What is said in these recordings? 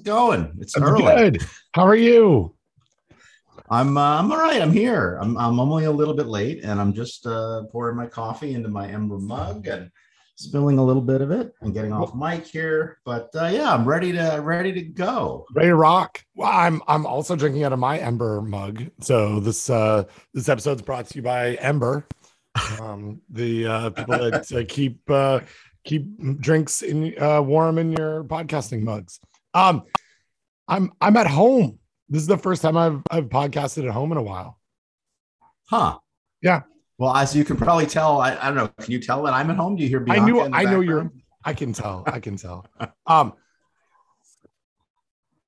it going? It's I'm early. good. How are you? I'm uh, I'm all right. I'm here. I'm I'm only a little bit late, and I'm just uh, pouring my coffee into my Ember mug and spilling a little bit of it and getting off mic here. But uh, yeah, I'm ready to ready to go. Ready to rock? Well, I'm I'm also drinking out of my Ember mug. So this uh this episode's brought to you by Ember. Um, the uh, people that uh, keep uh, keep drinks in uh, warm in your podcasting mugs. Um, I'm I'm at home. This is the first time I've I've podcasted at home in a while. Huh? Yeah. Well, as you can probably tell, I, I don't know. Can you tell that I'm at home? Do you hear? I Bianca knew in the I know you're? I can tell. I can tell. Um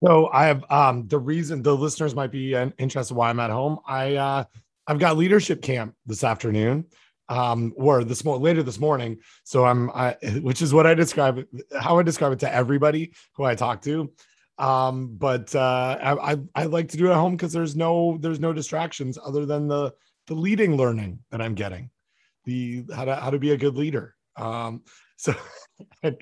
so I have um the reason the listeners might be interested why I'm at home. I uh I've got leadership camp this afternoon. Um or this more later this morning. So I'm I which is what I describe how I describe it to everybody who I talk to. Um but uh I I, I like to do it at home because there's no there's no distractions other than the the leading learning that I'm getting. The how to how to be a good leader. Um so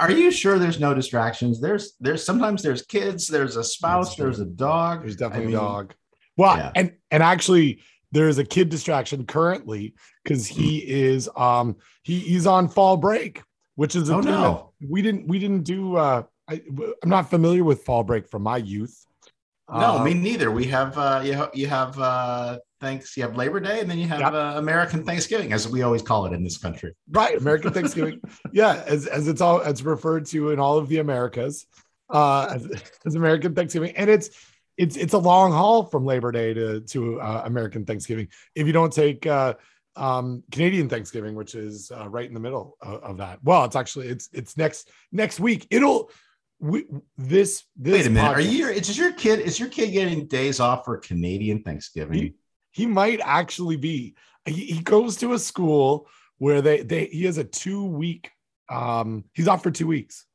Are you sure there's no distractions? There's there's sometimes there's kids, there's a spouse, there's a dog. There's definitely I mean, a dog. Well, yeah. and and actually, there's a kid distraction currently because he is um he he's on fall break, which is a Oh, no. we didn't we didn't do. uh I, I'm not familiar with fall break from my youth. No, Um, me neither. We have uh you have you have uh thanks you have Labor Day and then you have Yep. uh, American Thanksgiving as we always call it in this country. right American Thanksgiving. yeah, as as it's all it's referred to in all of the Americas, uh, as, as American Thanksgiving, and it's it's it's a long haul from Labor Day to to uh, American Thanksgiving if you don't take uh, um, Canadian Thanksgiving, which is uh, right in the middle of, of that. Well, it's actually it's it's next next week. It'll we, this this Wait a minute. Are you is your kid is your kid getting days off for Canadian Thanksgiving? he might actually be he, he goes to a school where they they he has a two week um he's off for two weeks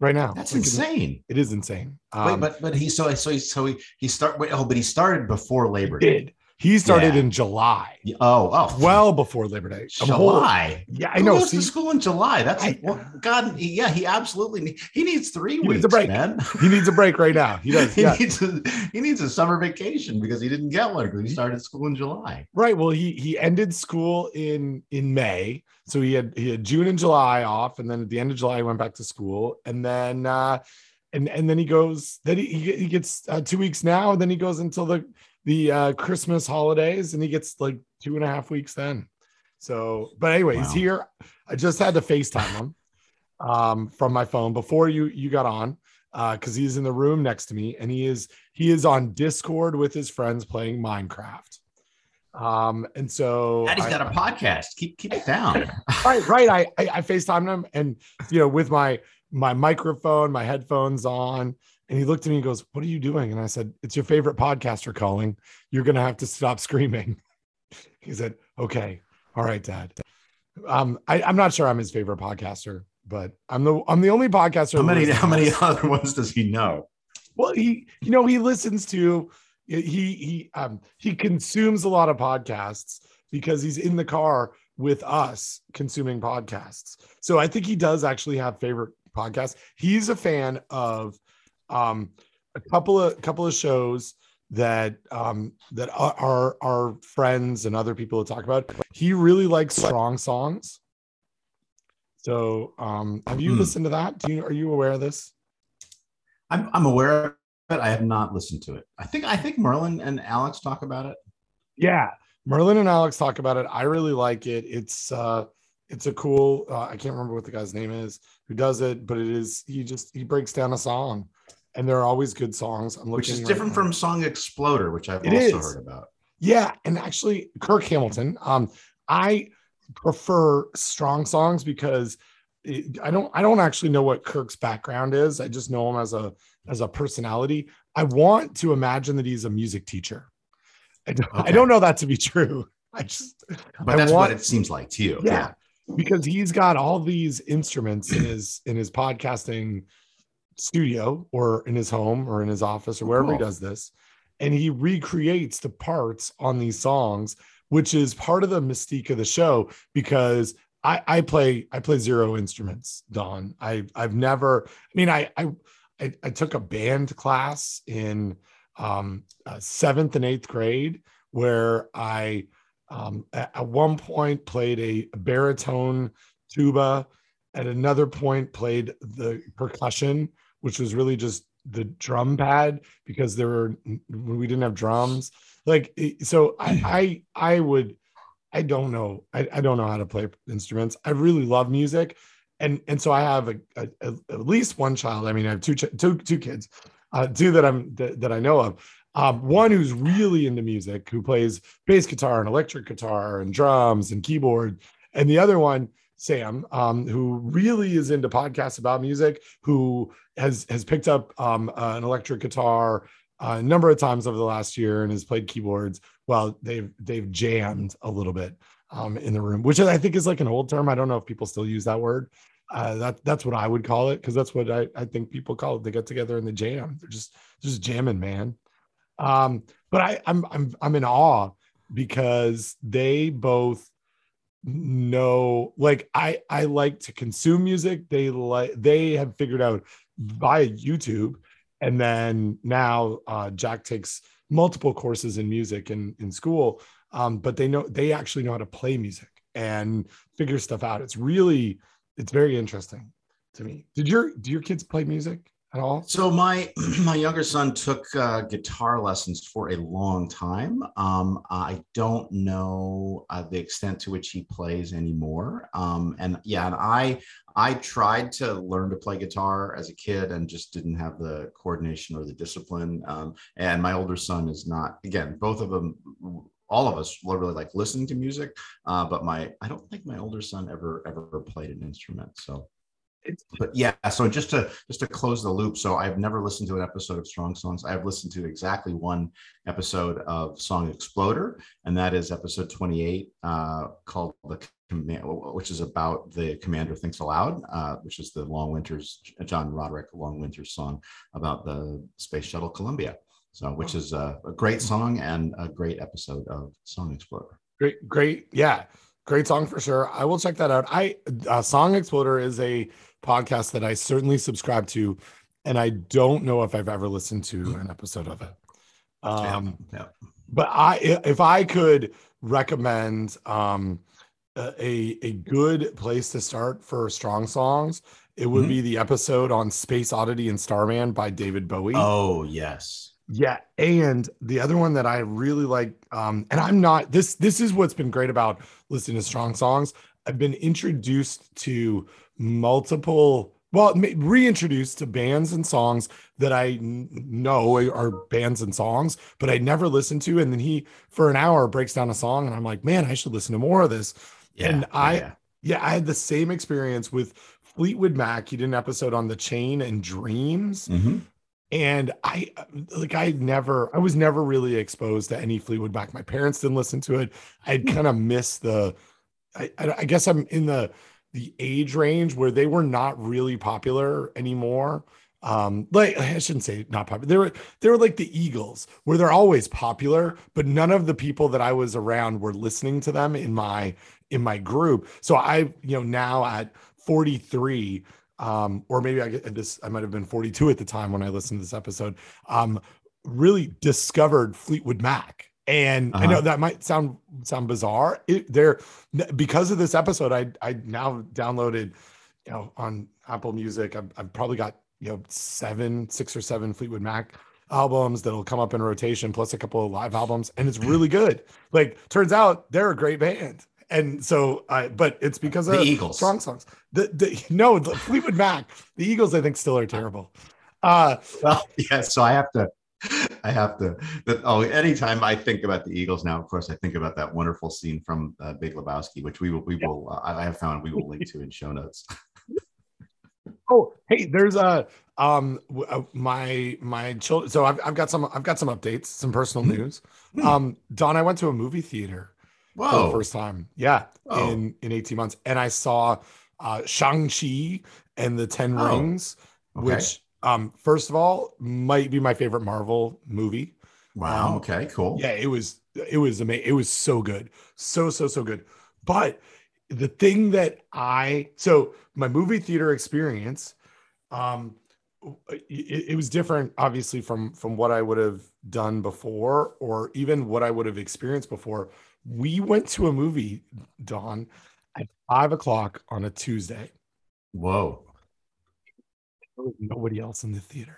right now That's Like, insane. it is insane um, Wait, but but he so so he so he, he start wait, oh, but he started before Labor Day. did he started Yeah. in july Oh, oh well before labor day A whole- July. yeah i Who know goes see, to school in July. That's I- well, God. Yeah, he absolutely need, he needs three He needs a break. man. he needs a break right now he does he yeah needs a, he needs a summer vacation because he didn't get one because he started school in July. right well he he ended school in in may so he had he had june and july off and then at the end of july he went back to school and then uh and and then he goes then he, he he gets uh, two weeks now and then he goes until the the uh christmas holidays and he gets like two and a half weeks then. So but anyway he's here. I just had to facetime him um from my phone before you you got on uh because he's in the room next to me and he is he is on discord with his friends playing minecraft. Um and so Daddy's I- got a podcast. Keep keep it down. right right. I, I i facetimed him and you know with my my microphone my headphones on and he looked at me and goes what are you doing? And i said it's your favorite podcaster calling. You're gonna have to stop screaming. He said okay. All right dad. Um I, i'm not sure i'm his favorite podcaster but i'm the i'm the only podcaster How many how many other ones does he know? well he you know he listens to he he um he consumes a lot of podcasts because he's in the car with us consuming podcasts. So i think he does actually have favorite podcasts. He's a fan of um a couple of couple of shows that um that our our, friends and other people talk about he really likes strong songs so um have you Hmm. listened to that do you are you aware of this I'm I'm aware of it. I have not listened to it. I think I think Merlin and Alex talk about it. Yeah, Merlin and Alex talk about it. I really like it. It's uh it's a cool uh, I can't remember what the guy's name is who does it, but it is he just he breaks down a song and there are always good songs. I'm Which is looking different now. from Song Exploder, which I've It also is. heard about. Yeah, and actually Kirk Hamilton. Um I prefer strong songs because it, I don't I don't actually know what Kirk's background is. I just know him as a as a personality. I want to imagine that he's a music teacher. I don't, I don't know that to be true. I just But I that's want- what it seems like to you. yeah, because he's got all these instruments in his in his podcasting studio or in his home or in his office or wherever he does this and he recreates the parts on these songs which is part of the mystique of the show because I, I play I play zero instruments, Don. I I've never. I mean, I I I, I took a band class in um, uh, seventh and eighth grade where I um, at, at one point played a baritone tuba, at another point played the percussion, which was really just the drum pad because there were we didn't have drums. Like so, I I I would I don't know I, I don't know how to play instruments. I really love music, and and so I have a, a, a at least one child. I mean, I have two two two kids, uh, two that I'm that, that I know of. Um, one who's really into music, who plays bass guitar and electric guitar and drums and keyboard, and the other one, Sam, um, who really is into podcasts about music, who has has picked up um, uh, an electric guitar a number of times over the last year and has played keyboards. Well, they've they've jammed a little bit um, in the room, which I think is like an old term. I don't know if people still use that word. Uh, that that's what I would call it because that's what I, I think people call it. They get together in the jam. They're just just jamming, man. Um, but I, I'm I'm I'm in awe because they both know like I I like to consume music. They like they have figured out via YouTube, and then now uh, Jack takes multiple courses in music in in school. Um, but they know they actually know how to play music and figure stuff out. It's really it's very interesting to me. Did your do your kids play music? At all? So my my younger son took uh, guitar lessons for a long time. Um, I don't know uh, the extent to which he plays anymore. Um, and yeah, and I I tried to learn to play guitar as a kid and just didn't have the coordination or the discipline. Um, and my older son is not. Again, both of them all of us really like listening to music uh, but my i don't think my older son ever ever played an instrument so but yeah so just to just to close the loop so i've never listened to an episode of strong songs. I've listened to exactly one episode of song exploder and that is episode 28 uh, called the command which is about the commander thinks aloud uh, which is the long winters john roderick long winters song about the space shuttle columbia. So which is a, a great song and a great episode of song exploder. Great great yeah great song for sure. I will check that out. I uh, song exploder is a podcast that I certainly subscribe to, and I don't know if I've ever listened to an episode of it. Um, yeah, yeah. But I, if I could recommend um, a a good place to start for strong songs, it would mm-hmm. be the episode on Space Oddity and Starman by David Bowie. Oh yes. Yeah, and the other one that I really like, um, and I'm not this. This is what's been great about listening to strong songs. I've been introduced to multiple well reintroduced to bands and songs that i know are bands and songs but i never listened to and then he for an hour breaks down a song and i'm like man i should listen to more of this yeah, and i yeah. yeah i had the same experience with fleetwood mac he did an episode on the chain and dreams mm-hmm. and i like i never i was never really exposed to any fleetwood mac my parents didn't listen to it i'd hmm. kind of missed the I, I guess i'm in the the age range where they were not really popular anymore. Um, like I shouldn't say not popular. They were they were like the Eagles, where they're always popular, but none of the people that I was around were listening to them in my in my group. So I, you know, now at 43, um, or maybe I this, I might have been 42 at the time when I listened to this episode. Um, really discovered Fleetwood Mac and uh-huh. I know that might sound sound bizarre. It, there, because of this episode, I I now downloaded, you know, on Apple Music. I've, I've probably got you know seven, six or seven Fleetwood Mac albums that'll come up in rotation, plus a couple of live albums, and it's really good. Like, turns out they're a great band. And so, I but it's because of the Eagles strong songs. The, the no, the Fleetwood Mac, the Eagles, I think, still are terrible. Uh, well, yeah. So I have to I have to. That, oh, anytime I think about the Eagles now, of course, I think about that wonderful scene from uh, Big Lebowski, which we will, we will. Uh, I have found we will link to in show notes. oh, hey, there's a um uh, my my children. So I've, I've got some I've got some updates, some personal hmm. news. Hmm. Um, Don, I went to a movie theater Whoa. for the first time. Yeah, Whoa. in in 18 months, and I saw uh Shang Chi and the Ten oh. Rings, okay. which um, first of all, might be my favorite Marvel movie. Wow. Um, okay. Cool. Yeah, it was. It was amazing. It was so good. So so so good. But the thing that I so my movie theater experience, um, it, it was different, obviously from from what I would have done before, or even what I would have experienced before. We went to a movie, Don, at five o'clock on a Tuesday. Whoa! Was nobody else in the theater.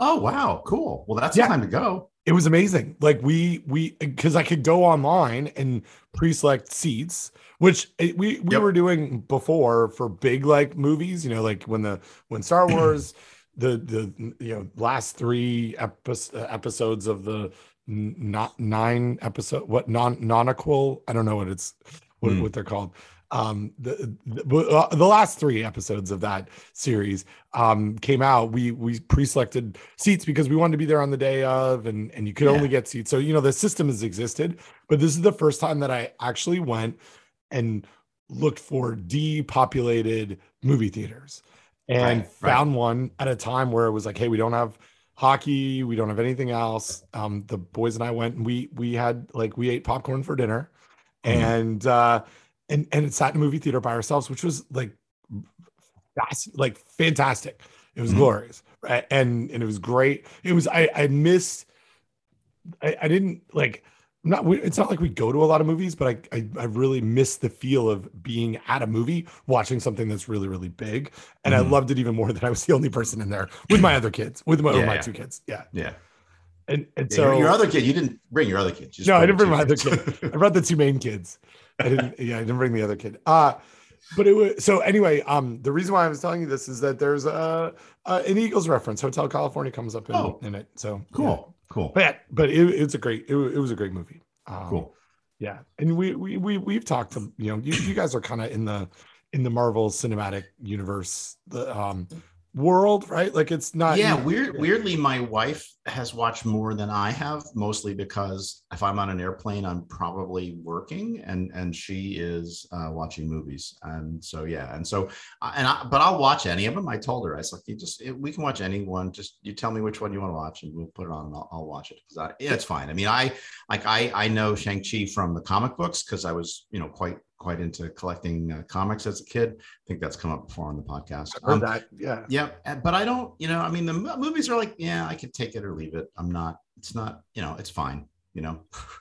Oh wow, cool. Well, that's Yeah. time to go. It was amazing. Like we we because I could go online and pre-select seats, which eh, we we Yep. were doing before for big like movies. You know, like when the when Star Wars, the the you know last three epi- episodes of the not nine episode what non non-equal. I don't know what it's what, Hmm. what they're called. Um, the the, uh, the last three episodes of that series um came out we we pre-selected seats because we wanted to be there on the day of and and you could Yeah. only get seats so you know the system has existed but this is the first time that i actually went and looked for depopulated movie theaters and Right, right. found one at a time where it was like hey we don't have hockey we don't have anything else um the boys and i went and we we had like we ate popcorn for dinner Mhm. and uh and and it sat in a movie theater by ourselves which was like that's like fantastic. It was Mhm. glorious, right? And and it was great. It was I I missed. I, I didn't like. Not. It's not like we go to a lot of movies, but I, I I really miss the feel of being at a movie, watching something that's really really big, and I Mhm. loved it even more that I was the only person in there with my other kids, with my, Yeah, my yeah. two kids. Yeah, Yeah. and and Yeah, so your, your other kid, you didn't bring your other kid. you just no, I didn't bring my other kid. I brought the two main kids. I didn't. Yeah, I didn't bring the other kid. Uh but it was so anyway. Um, the reason why I was telling you this is that there's a, a an Eagles reference. Hotel California comes up in, Oh. in it. So yeah. cool, cool, But but it, it's a great. It, it was a great movie. Um, cool. Yeah, and we we we we've talked to you know you you guys are kind of in the in the Marvel Cinematic Universe the um world, right? Like it's not. yeah, weird. Weirdly, my wife has watched more than I have, mostly because if I'm on an airplane, I'm probably working, and and she is uh, watching movies, and so yeah, and so uh, and I, but I'll watch any of them. I told her I was like, you just we can watch any one. Just you tell me which one you want to watch, and we'll put it on, and I'll, I'll watch it because yeah, it's fine. I mean, I like I I know Shang Chi from the comic books because I was you know quite quite into collecting uh, comics as a kid. I think that's come up before on the podcast. Um, that. Yeah. yeah, but I don't, you know, I mean, the movies are like, yeah, I could take it or leave it. I'm not, it's not, you know, it's fine, you know.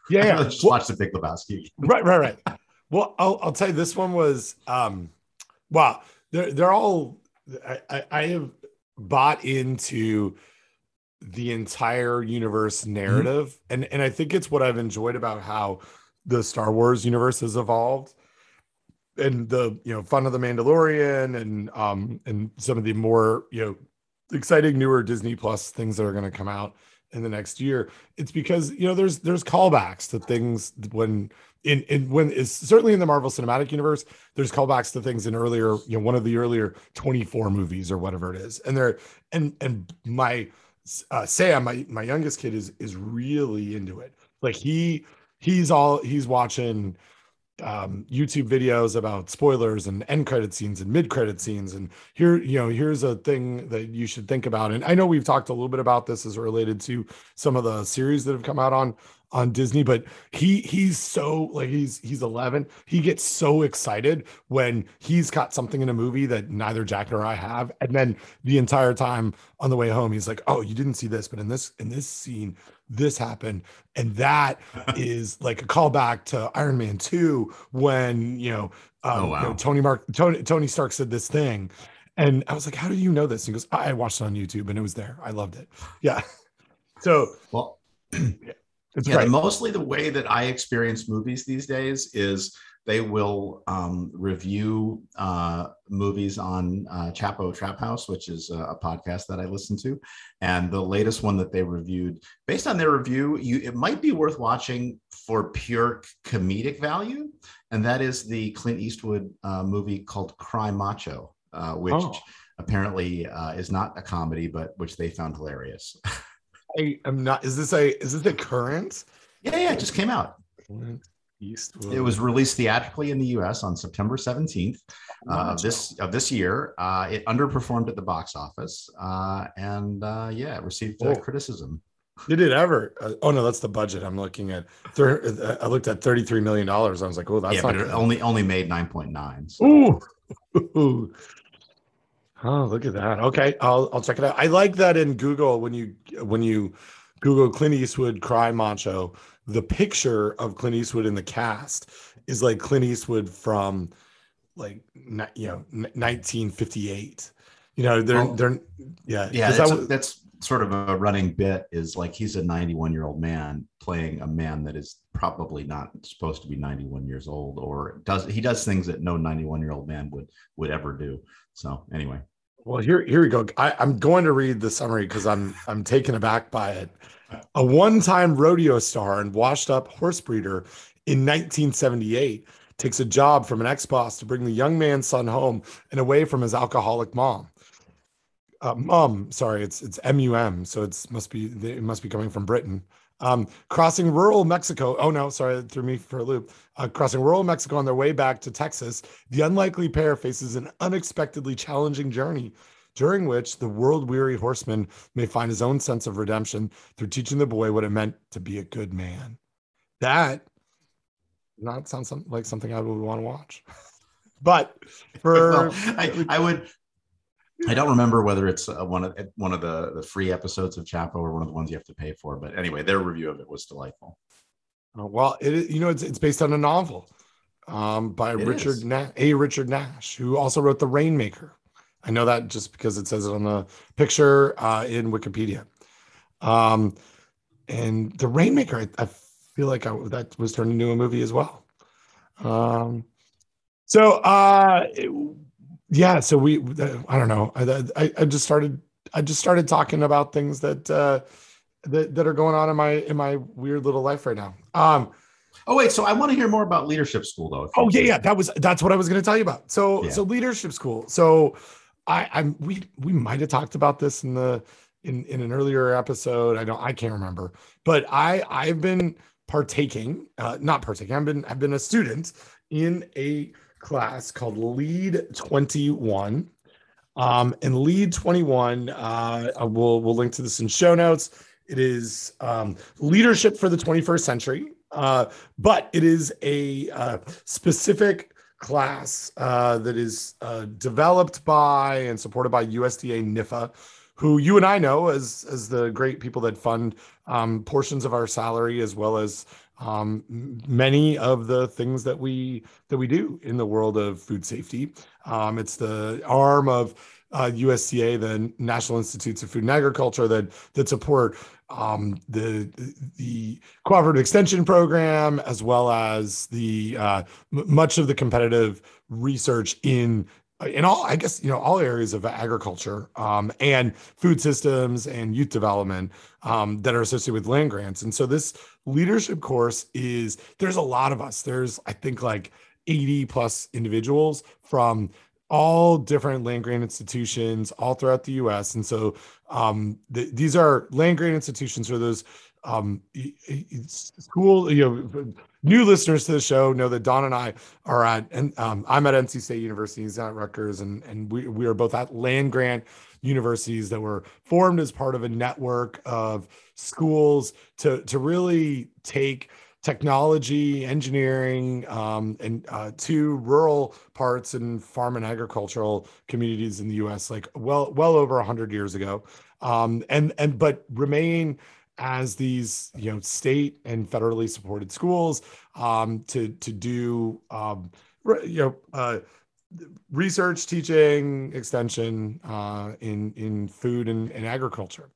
Yeah, yeah. just Well- watch the Big Lebowski. right right right well i'll, I'll tell you this one was um wow they're, they're all I, I i have bought into the entire universe narrative and and i think it's what i've enjoyed about how the star wars universe has evolved and the you know fun of the mandalorian and um and some of the more you know exciting newer disney plus things that are going to come out in the next year it's because you know there's there's callbacks to things when in in when it's certainly in the Marvel Cinematic Universe, there's callbacks to things in earlier, you know, one of the earlier 24 movies or whatever it is. And they're and and my uh Sam, my my youngest kid is is really into it. Like he he's all he's watching um YouTube videos about spoilers and end credit scenes and mid credit scenes. And here you know here's a thing that you should think about. And I know we've talked a little bit about this as related to some of the series that have come out on on Disney, but he he's so like he's he's 11. He gets so excited when he's got something in a movie that neither Jack nor I have, and then the entire time on the way home, he's like, "Oh, you didn't see this, but in this in this scene, this happened," and that is like a callback to Iron Man 2 when you know, um, Oh, you know. Tony Mark Tony Tony Stark said this thing. And I was like, "How do you know this?" And he goes, "I watched it on YouTube, and it was there. I loved it." Yeah. So Well, it's yeah, great. mostly the way that I experience movies these days is they will um, review uh, movies on uh, Chapo Trap House, which is a, a podcast that I listen to. And the latest one that they reviewed, based on their review, you it might be worth watching for pure comedic value, and that is the Clint Eastwood uh, movie called Cry Macho, uh, which Oh. apparently uh, is not a comedy, but which they found hilarious. I am not. Is this a is this a current? yeah, yeah, it just came out. Eastwood. It was released theatrically in the U.S. on September 17th uh, of this of this year. Uh, it underperformed at the box office, uh, and uh, yeah, it received uh, Oh. criticism. Did it ever? Uh, oh no, that's the budget. I'm looking at. Thir- I looked at 33 million dollars. I was like, oh, that's yeah, but it good. only only made nine point nine. Ooh. Oh, look at that. Okay, I'll I'll check it out. I like that in Google when you when you Google Clint Eastwood cry macho, the picture of Clint Eastwood in the cast is like Clint Eastwood from like you know 1958. You know, they're Oh. they're yeah Yeah, that's, that was- that's sort of a running bit. Is like he's a 91 year old man playing a man that is probably not supposed to be 91 years old, or does he does things that no 91 year old man would would ever do. So anyway, Well, here here we go. I, I'm going to read the summary because I'm I'm taken aback by it. A one-time rodeo star and washed-up horse breeder in 1978 takes a job from an ex-boss to bring the young man's son home and away from his alcoholic mom. Uh, mom, sorry, it's it's M-U-M, so it's must be it must be coming from Britain. Um, crossing rural Mexico. Oh no, sorry, that threw me for a loop. Uh, crossing rural Mexico on their way back to Texas, the unlikely pair faces an unexpectedly challenging journey, during which the world weary horseman may find his own sense of redemption through teaching the boy what it meant to be a good man. That not sounds some, like something I would want to watch. But for well, I, I would. I don't remember whether it's uh, one of one of the the free episodes of Chapo or one of the ones you have to pay for. But anyway, their review of it was delightful. Uh, well, it is, you know, it's, it's based on a novel um, by It Richard is. Na- A. Richard Nash, who also wrote The Rainmaker. I know that just because it says it on the picture uh, in Wikipedia. Um, and The Rainmaker, I, I feel like I, that was turned into a movie as well. Um, so, uh, it- yeah, so we, I don't know. I, I, I just started, I just started talking about things that, uh, that, that are going on in my in my weird little life right now. Um, Oh wait, so I want to hear more about leadership school though. oh yeah, yeah, that was that's what I was going to tell you about. So Yeah. so leadership school. So I I'm we we might have talked about this in the in in an earlier episode. I don't I can't remember, but I I've been partaking, uh, not partaking. I've been I've been a student in a class called Lead Twenty One. Um, and Lead 21, uh, we'll, we'll link to this in show notes. It is um, leadership for the 21st century, uh, but it is a uh, specific class uh, that is uh, developed by and supported by USDA NIFA, who you and I know as as the great people that fund um, portions of our salary as well as um, many of the things that we that we do in the world of food safety. Um, it's the arm of uh, USDA, the National Institutes of Food and Agriculture, that that support um, the the cooperative extension program as well as the uh, m- much of the competitive research in in all I guess you know all areas of agriculture um, and food systems and youth development um, that are associated with land grants. And so this leadership course is there's a lot of us. There's I think like 80 plus individuals from all different land grant institutions all throughout the US. And so um, th- these are land grant institutions for those um, cool, you know, new listeners to the show know that Don and I are at, and um, I'm at NC State University, he's at Rutgers, and, and we, we are both at land grant universities that were formed as part of a network of schools to, to really take technology, engineering, um, and uh, to rural parts and farm and agricultural communities in the U.S. like well well over hundred years ago, um, and and but remain as these you know state and federally supported schools um, to to do um, you know. Uh, research teaching extension uh, in in food and, and agriculture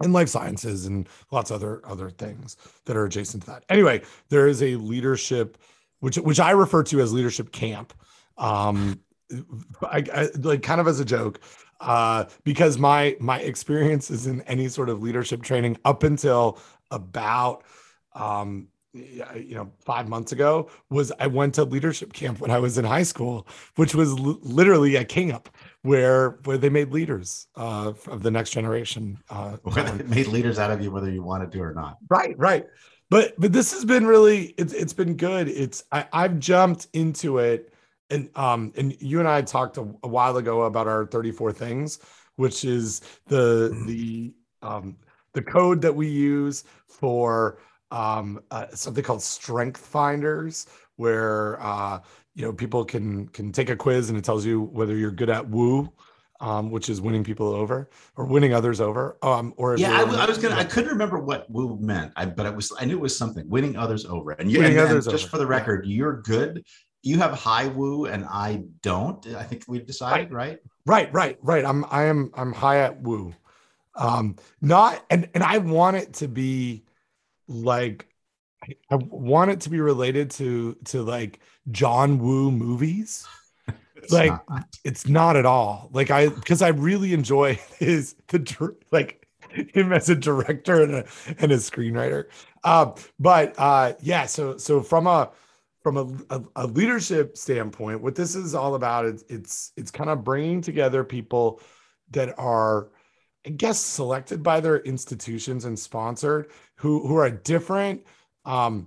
and life sciences and lots of other other things that are adjacent to that. Anyway, there is a leadership, which which I refer to as leadership camp, um, I, I, like kind of as a joke, uh, because my my experience is in any sort of leadership training up until about um, you know five months ago was I went to leadership camp when I was in high school, which was l- literally a king up where where they made leaders uh, of the next generation. Uh, made leaders out of you, whether you wanted to or not. Right, right. But but this has been really it's it's been good. It's I, I've jumped into it and um and you and I talked a, a while ago about our 34 things, which is the the um the code that we use for um, uh, something called Strength Finders, where uh, you know people can can take a quiz and it tells you whether you're good at woo um, which is winning people over or winning others over. Um, or yeah, I, I, was gonna. I couldn't remember what woo meant, I, but I was. I knew it was something winning others over. And, you, and, and just over. for the record, you're good. You have high woo, and I don't. I think we've decided, right? Right, right, right. I'm. I am. I'm high at woo. Um, not and and I want it to be like I want it to be related to to like John Woo movies. It's like not. it's not at all. Like I because I really enjoy his the like him as a director and a and a screenwriter. Uh, but uh, yeah, so so from a from a, a, a, leadership standpoint, what this is all about is it's it's kind of bringing together people that are, I guess, selected by their institutions and sponsored who who are different um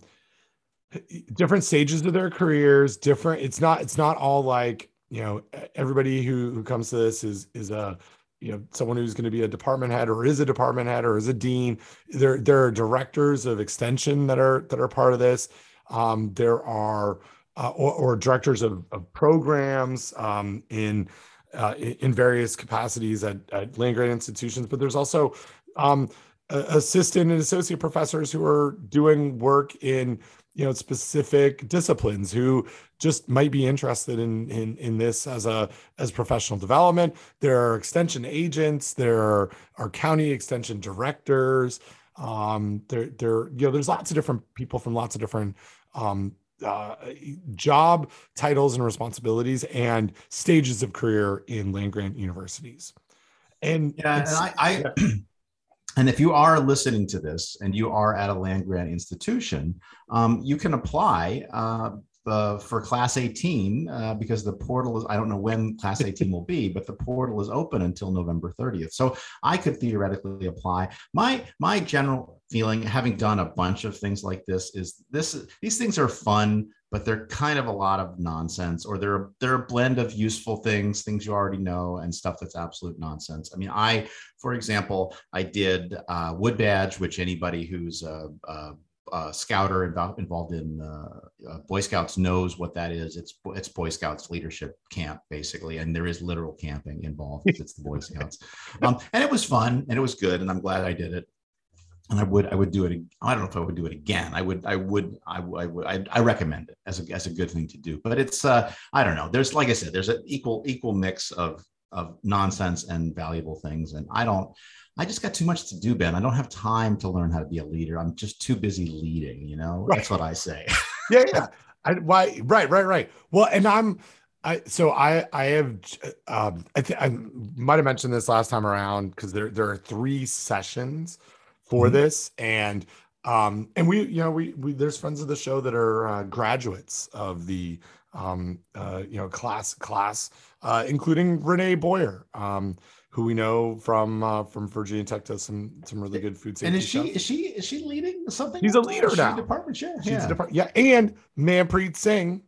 different stages of their careers different it's not it's not all like you know everybody who who comes to this is is a you know someone who's going to be a department head or is a department head or is a dean. There there are directors of extension that are that are part of this. Um, there are uh, or, or, directors of, of programs um, in uh, in various capacities at, at land grant institutions but there's also um, assistant and associate professors who are doing work in you know specific disciplines who just might be interested in in in this as a as professional development there are extension agents there are, county extension directors um there there you know there's lots of different people from lots of different um uh, job titles and responsibilities and stages of career in land grant universities and yeah and i, I. and if you are listening to this and you are at a land grant institution, um, you can apply uh, uh, for class 18 uh, because the portal is i don't know when class 18 will be but the portal is open until november 30th so i could theoretically apply. My my general feeling having done a bunch of things like this is this these things are fun but they're kind of a lot of nonsense or they're they're a blend of useful things things you already know and stuff that's absolute nonsense. I mean i for example i did uh, wood badge which anybody who's a, a, a scouter involved, involved in uh, uh, boy scouts knows what that is it's it's boy scouts leadership camp basically and there is literal camping involved it's the boy scouts um, and it was fun and it was good and i'm glad i did it and I would I would do it. I don't know if I would do it again. I would I would I, I would I, I recommend it as a as a good thing to do. But it's uh I don't know. There's like I said, there's an equal equal mix of of nonsense and valuable things, and I don't. I just got too much to do, Ben. I don't have time to learn how to be a leader. I'm just too busy leading. You know, right. that's what I say. yeah, yeah. I, why? Right, right, right. Well, and I'm. I so I I have um I think I might have mentioned this last time around because there there are three sessions for mm-hmm. this and um and we you know we we there's friends of the show that are uh, graduates of the um uh you know class class uh including renee boyer um who we know from uh, from Virginia Tech does some some really good food safety. And is she stuff. is she is she leading something? She's a leader now. department chair. She's yeah. a department. Yeah, and Manpreet Singh,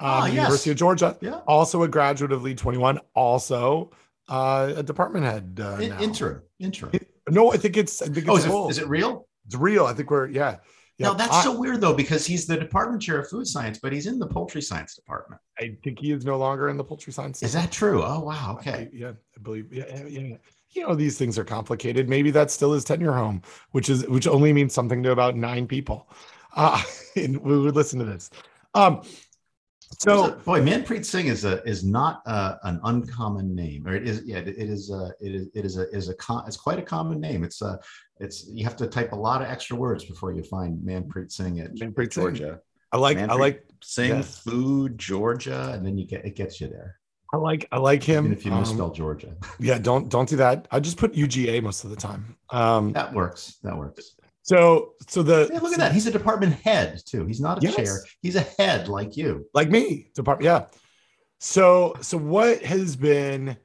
um, oh, yes. University of Georgia, yeah. also a graduate of Lead Twenty One, also uh, a department head. Uh, In, interim, interim. No, I think it's. I think it's oh, is it, is it real? It's real. I think we're yeah. Yeah, no, that's I, so weird though because he's the department chair of food science, but he's in the poultry science department. I think he is no longer in the poultry science. Is that true? Oh wow. Okay. I, yeah, I believe. Yeah, yeah. You know these things are complicated. Maybe that's still his tenure home, which is which only means something to about nine people. Uh, and we would listen to this. Um, so, boy, Manpreet Singh is a is not uh, an uncommon name, or it is. Yeah, it, it is. A, it is. It is a is a con, it's quite a common name. It's a. It's you have to type a lot of extra words before you find Manpreet Singh at Manpreet Georgia. I like. Manpreet I like Singh yeah. food Georgia, and then you get it gets you there. I like. I like him. Even if you misspell um, Georgia. Yeah, don't don't do that. I just put UGA most of the time. Um, that works. That works. So, so the hey, look at that. He's a department head too. He's not a yes. chair. He's a head like you, like me. Department, yeah. So, so what has been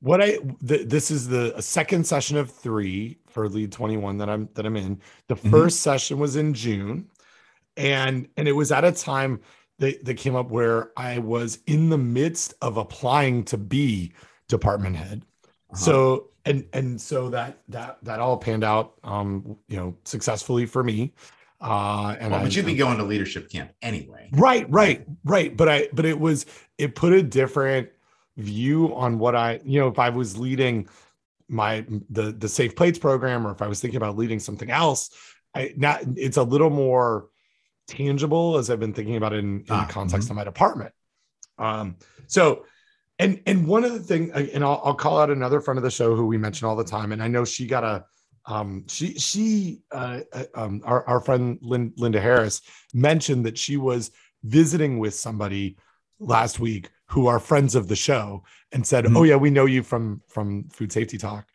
what I the, this is the second session of three for lead 21 that I'm that I'm in. The 1st mm-hmm. session was in June, and and it was at a time that, that came up where I was in the midst of applying to be department head. So and and so that that that all panned out, um, you know, successfully for me. Uh, and well, I, but you'd be going to leadership camp anyway. right, right, right. But I, but it was, it put a different view on what I, you know, if I was leading my the the safe plates program, or if I was thinking about leading something else, I not it's a little more tangible as I've been thinking about it in, in Ah, the context of my department. Um, so and and one of the things, and I'll, I'll call out another friend of the show who we mention all the time, and I know she got a um she she uh uh, um our, our friend Lin, linda harris mentioned that she was visiting with somebody last week who are friends of the show and said Mhm. oh yeah we know you from from food safety talk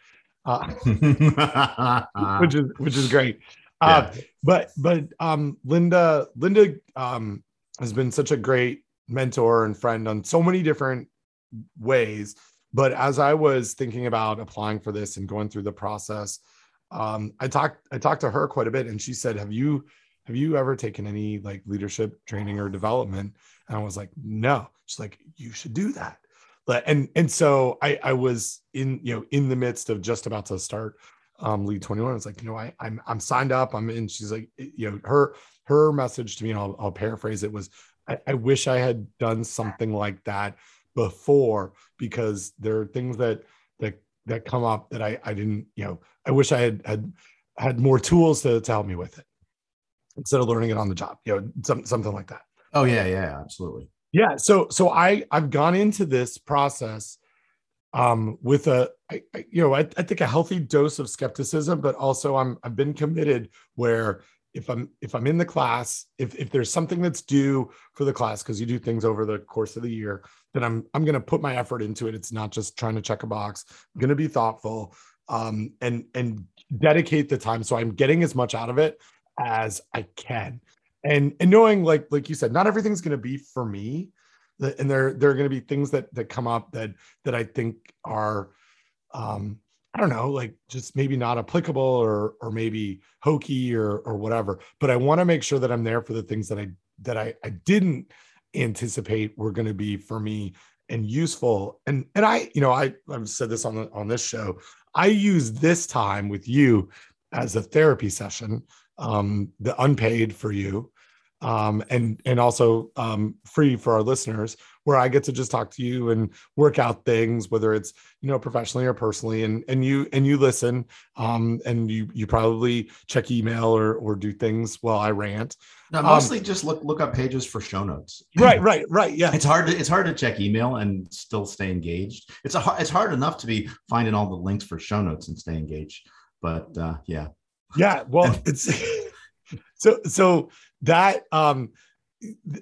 uh, which is which is great uh, Yeah. but but um linda linda um has been such a great mentor and friend on so many different ways but as i was thinking about applying for this and going through the process um i talked i talked to her quite a bit and she said have you have you ever taken any like leadership training or development and i was like no. She's like you should do that. But and and so i i was in you know in the midst of just about to start um lead 21 i was like you know i i'm i'm signed up. I'm in. She's like you know her her message to me and i'll, I'll paraphrase it was I, I wish i had done something like that before because there are things that that that come up that i i didn't you know i wish i had had had more tools to, to help me with it instead of learning it on the job you know some, something like that Oh yeah, yeah, absolutely. yeah so so i i've gone into this process um with a I, I, you know I, I think a healthy dose of skepticism but also i'm i've been committed where if i'm if i'm in the class if if there's something that's due for the class because you do things over the course of the year then i'm i'm going to put my effort into it. It's not just trying to check a box. I'm going to be thoughtful um and and dedicate the time so i'm getting as much out of it as i can and and knowing like like you said not everything's going to be for me. And there there are going to be things that that come up that that i think are um i don't know like just maybe not applicable or or maybe hokey or or whatever. But i want to make sure that i'm there for the things that i that i i didn't anticipate were going to be for me and useful. And and i you know i i've said this on the on this show. I use this time with you as a therapy session um the unpaid for you um and and also um free for our listeners where i get to just talk to you and work out things whether it's you know professionally or personally and and you and you listen um and you you probably check email or or do things while i rant No, Um, mostly just look look up pages for show notes. right right right yeah It's hard to it's hard to check email and still stay engaged. It's a it's hard enough to be finding all the links for show notes and stay engaged. But uh, yeah, yeah well it's so so that um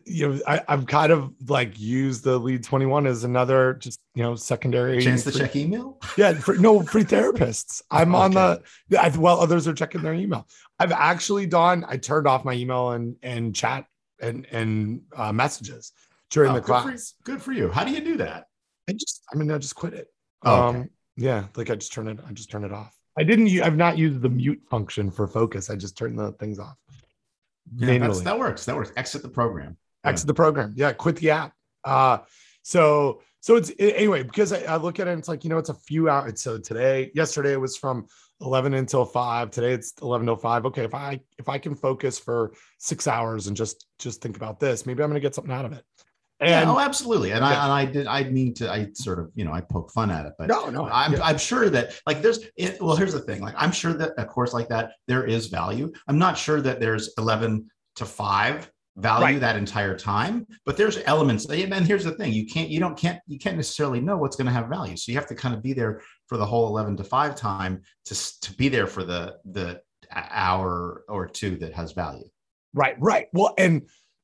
you know I, i've kind of like used the lead 21 as another just you know secondary chance to free- check email. yeah for, no free therapists i'm on the I, while others are checking their email i've actually done i turned off my email and and chat and and uh, messages during Oh, the good for- class Good for you. How do you do that? i just i mean i just quit it Oh, okay. um yeah like i just turn it i just turn it off i didn't I've not used the mute function for focus i just turned the things off Yeah, that's, that works. That works. Exit the program. Yeah. exit the program. Yeah, quit the app. Uh, so so it's anyway because I, I look at it. and It's like you know, it's a few hours. So today, yesterday it was from eleven until five. Today it's eleven till five. Okay, if I if I can focus for six hours and just just think about this, maybe I'm going to get something out of it. And yeah, oh, absolutely. And Yeah. I and I did. I mean to. I sort of you know I poke fun at it, but no, no, I'm, yeah. I'm sure that like there's it, well here's the thing like I'm sure that a course like that there is value I'm not sure that there's 11 to 5 value Right. that entire time but there's elements and here's the thing you can't you don't can't you can't necessarily know what's going to have value so you have to kind of be there for the whole 11 to 5 time to to be there for the the hour or two that has value Right, right. Well, and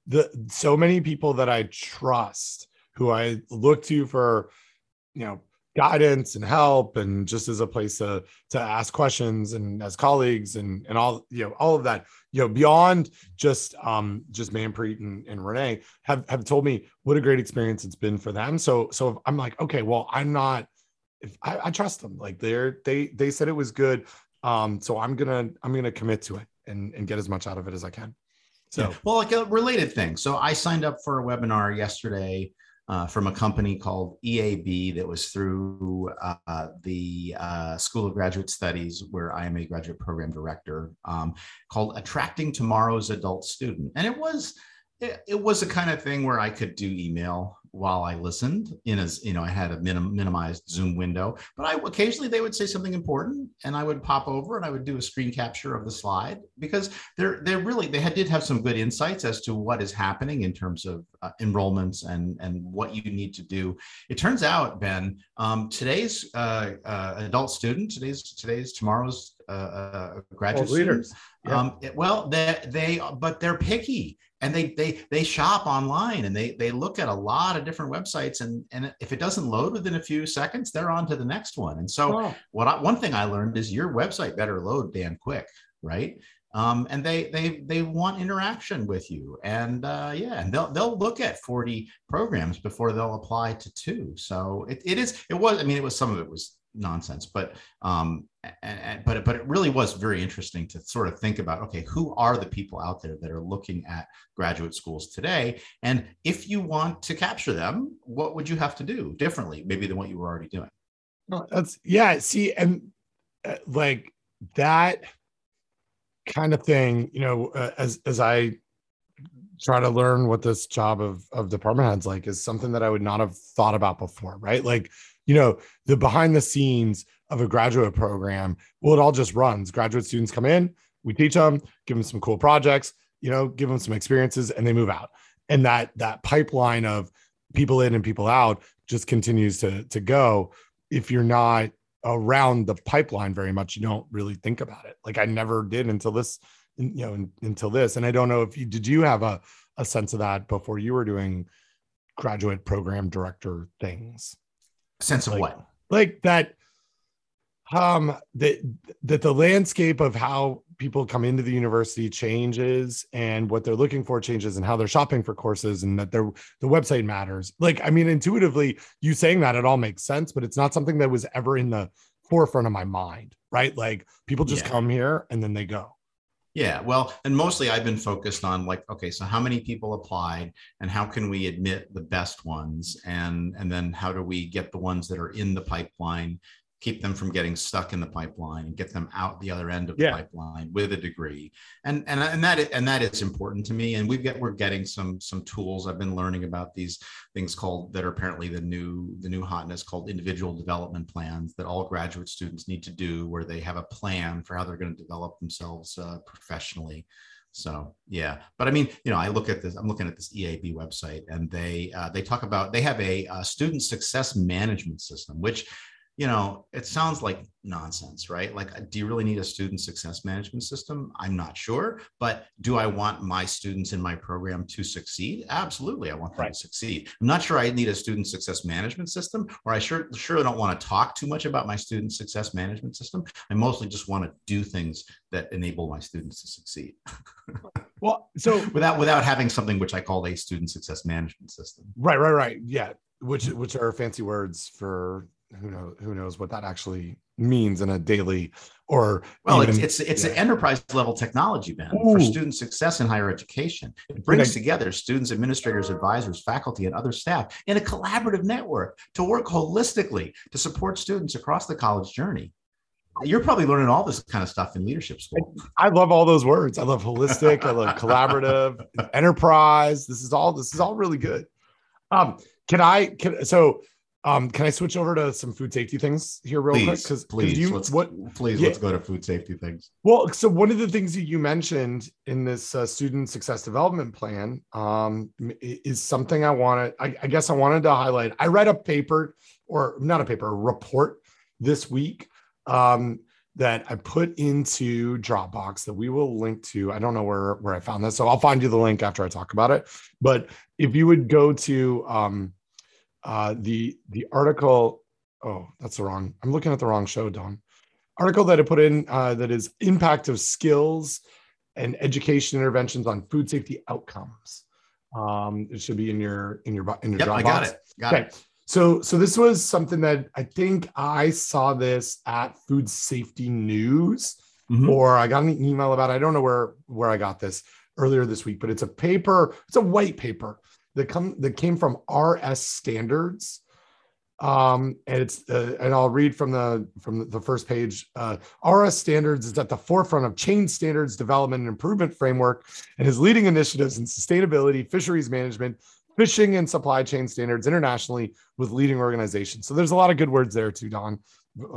the so many people that I trust who I look to for, you know, guidance and help and just as a place to to ask questions and as colleagues and and all you know all of that you know beyond just um just Manpreet and, and Renee have have told me what a great experience it's been for them. So so I'm like okay well I'm not if I, I trust them. Like they're they they said it was good. Um so I'm gonna I'm gonna commit to it and and get as much out of it as I can so Yeah. well like a related thing so i signed up for a webinar yesterday uh, from a company called EAB that was through uh, the uh, School of Graduate Studies, where I am a graduate program director, um, called Attracting Tomorrow's Adult Student. And it was it, it was a kind of thing where I could do email while I listened in as you know I had a minim, minimized Zoom window, but I occasionally they would say something important and I would pop over and I would do a screen capture of the slide because they're they're really they had, did have some good insights as to what is happening in terms of uh, enrollments and and what you need to do. It turns out Ben um, today's uh, uh, adult student today's today's tomorrow's uh, uh, graduate leaders. Yeah. Um, it, well, they, they but they're picky and they they they shop online and they they look at a lot of different websites and and if it doesn't load within a few seconds they're on to the next one. And so what I, one thing i learned is your website better load damn quick right? Um, and they they they want interaction with you. And uh, yeah and they'll they'll look at 40 programs before they'll apply to two. So it, it is it was i mean it was some of it was nonsense but um and, but but it really was very interesting to sort of think about okay who are the people out there that are looking at graduate schools today? And if you want to capture them what would you have to do differently maybe than what you were already doing? Well, that's yeah see and uh, like that kind of thing you know uh, as as i try to learn what this job of of department heads like is something that i would not have thought about before right? Like you know, the behind the scenes of a graduate program, well, it all just runs. Graduate students come in, we teach them, give them some cool projects, you know, give them some experiences, and they move out. And that that pipeline of people in and people out just continues to to go. If you're not around the pipeline very much, you don't really think about it. Like I never did until this, you know, until this. And I don't know if you did you have a a sense of that before you were doing graduate program director things sense of like, what? like that um that that the landscape of how people come into the university changes and what they're looking for changes and how they're shopping for courses and that their the website matters. Like i mean intuitively you saying that it all makes sense but it's not something that was ever in the forefront of my mind right? Like people just yeah. come here and then they go yeah, well, and mostly I've been focused on like, okay, so how many people applied, and how can we admit the best ones, and and then how do we get the ones that are in the pipeline keep them from getting stuck in the pipeline and get them out the other end of the yeah. pipeline with a degree and and and that and that is important to me and we've got we're getting some some tools i've been learning about these things called that are apparently the new the new hotness called individual development plans that all graduate students need to do where they have a plan for how they're going to develop themselves uh, professionally so yeah, but I mean, you know, I look at this. I'm looking at this EAB website, and they uh, they talk about they have a, a student success management system, which you know, it sounds like nonsense, right? Like, do you really need a student success management system? I'm not sure, but do I want my students in my program to succeed? Absolutely, I want them right. to succeed. I'm not sure I need a student success management system, or I sure sure don't want to talk too much about my student success management system. I mostly just want to do things that enable my students to succeed. well, so without without having something which I call a student success management system. Right, right, right. Yeah, which which are fancy words for who knows who knows what that actually means in a daily or well even, it's it's, it's yeah. an enterprise level technology man for student success in higher education. It brings together students administrators advisors faculty and other staff in a collaborative network to work holistically to support students across the college journey. You're probably learning all this kind of stuff in leadership school. I love all those words. I love holistic i love collaborative enterprise. This is all this is all really good. Um can i can so um, can I switch over to some food safety things here real please, quick? Because please, you let's, what please yeah. let's go to food safety things. Well, so one of the things that you mentioned in this uh, student success development plan um, is something I wanted. I, I guess I wanted to highlight. I read a paper, or not a paper, a report this week um, that I put into Dropbox that we will link to. I don't know where where I found this, so I'll find you the link after I talk about it. But if you would go to um, uh, the the article. Oh, that's the wrong. I'm looking at the wrong show, Don. Article that I put in uh, that is impact of skills and education interventions on food safety outcomes. Um, it should be in your in your in your yep, I got it. Got okay. it. So so this was something that I think I saw this at Food Safety News, mm-hmm. or I got an email about. It. I don't know where where I got this earlier this week, but it's a paper. It's a white paper that come that came from RS Standards. Um, and it's uh, and I'll read from the from the first page. Uh, RS Standards is at the forefront of chain standards development and improvement framework, and is leading initiatives in sustainability, fisheries management, fishing, and supply chain standards internationally with leading organizations. So there's a lot of good words there too, Don.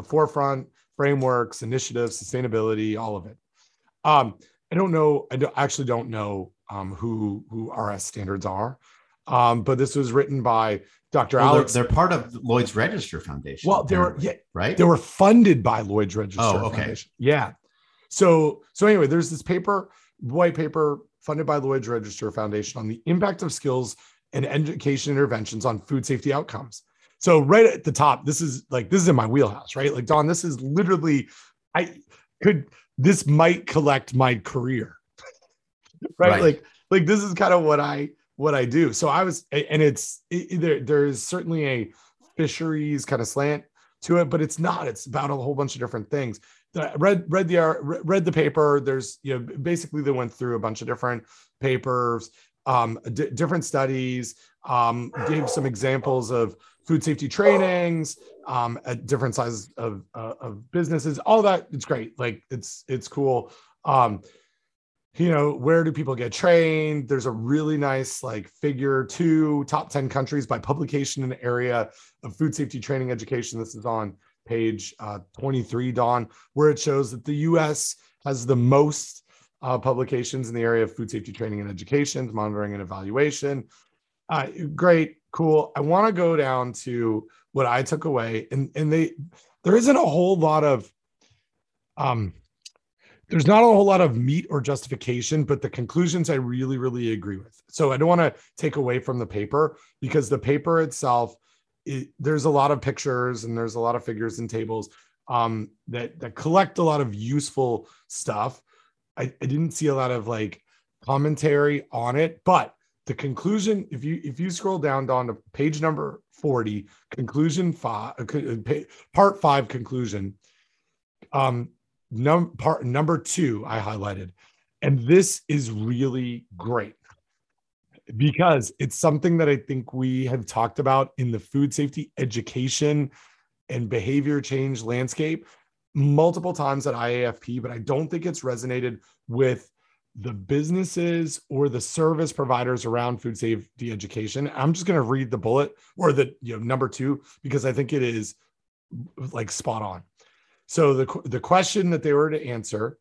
Forefront frameworks, initiatives, sustainability, all of it. Um, I don't know. I don't, actually don't know um, who who RS standards are, um, but this was written by Dr. Well, Alex. They're, they're, part of Lloyd's Register Foundation. well, they were yeah, right. they were funded by Lloyd's Register Oh, okay. Foundation. Yeah. So so anyway, there's this paper, white paper funded by Lloyd's Register Foundation on the impact of skills and education interventions on food safety outcomes. So right at the top, this is like this is in my wheelhouse, right? Like Don, this is literally I could this might collect my career. right? Right. Like like this is kind of what I what I do. So I was and it's it, there there's certainly a fisheries kind of slant to it, but it's not. It's about a whole bunch of different things. I read read the read the paper. There's you know basically they went through a bunch of different papers, um, d- different studies, um, gave some examples of food safety trainings um, at different sizes of uh, of businesses. All that it's great. Like it's it's cool. Um, you know where do people get trained? There's a really nice like figure two top 10 countries by publication in the area of food safety training education. This is on page uh, 23 Don where it shows that the us has the most uh, publications in the area of food safety training and education monitoring and evaluation. Uh, great cool. I want to go down to what i took away and and they there isn't a whole lot of um there's not a whole lot of meat or justification, but the conclusions I really, really agree with. So I don't want to take away from the paper because the paper itself, it, there's a lot of pictures and there's a lot of figures and tables um, that that collect a lot of useful stuff. I, I didn't see a lot of like commentary on it, but the conclusion, if you if you scroll down down to page number 40, conclusion five, uh, uh, pa- part five conclusion. Um, num- part number two I highlighted, and this is really great because it's something that I think we have talked about in the food safety education and behavior change landscape multiple times at IAFP, but I don't think it's resonated with the businesses or the service providers around food safety education. I'm just going to read the bullet or the you know number 2 because I think it is like spot on. So the the question that they were to answer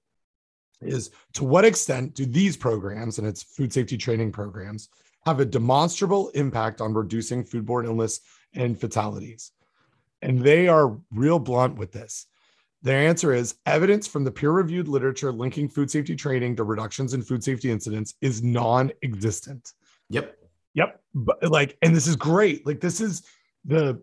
is to what extent do these programs and its food safety training programs have a demonstrable impact on reducing foodborne illness and fatalities? And they are real blunt with this. Their answer is evidence from the peer reviewed literature linking food safety training to reductions in food safety incidents is non existent. Yep. Yep. But like, and this is great. Like, this is the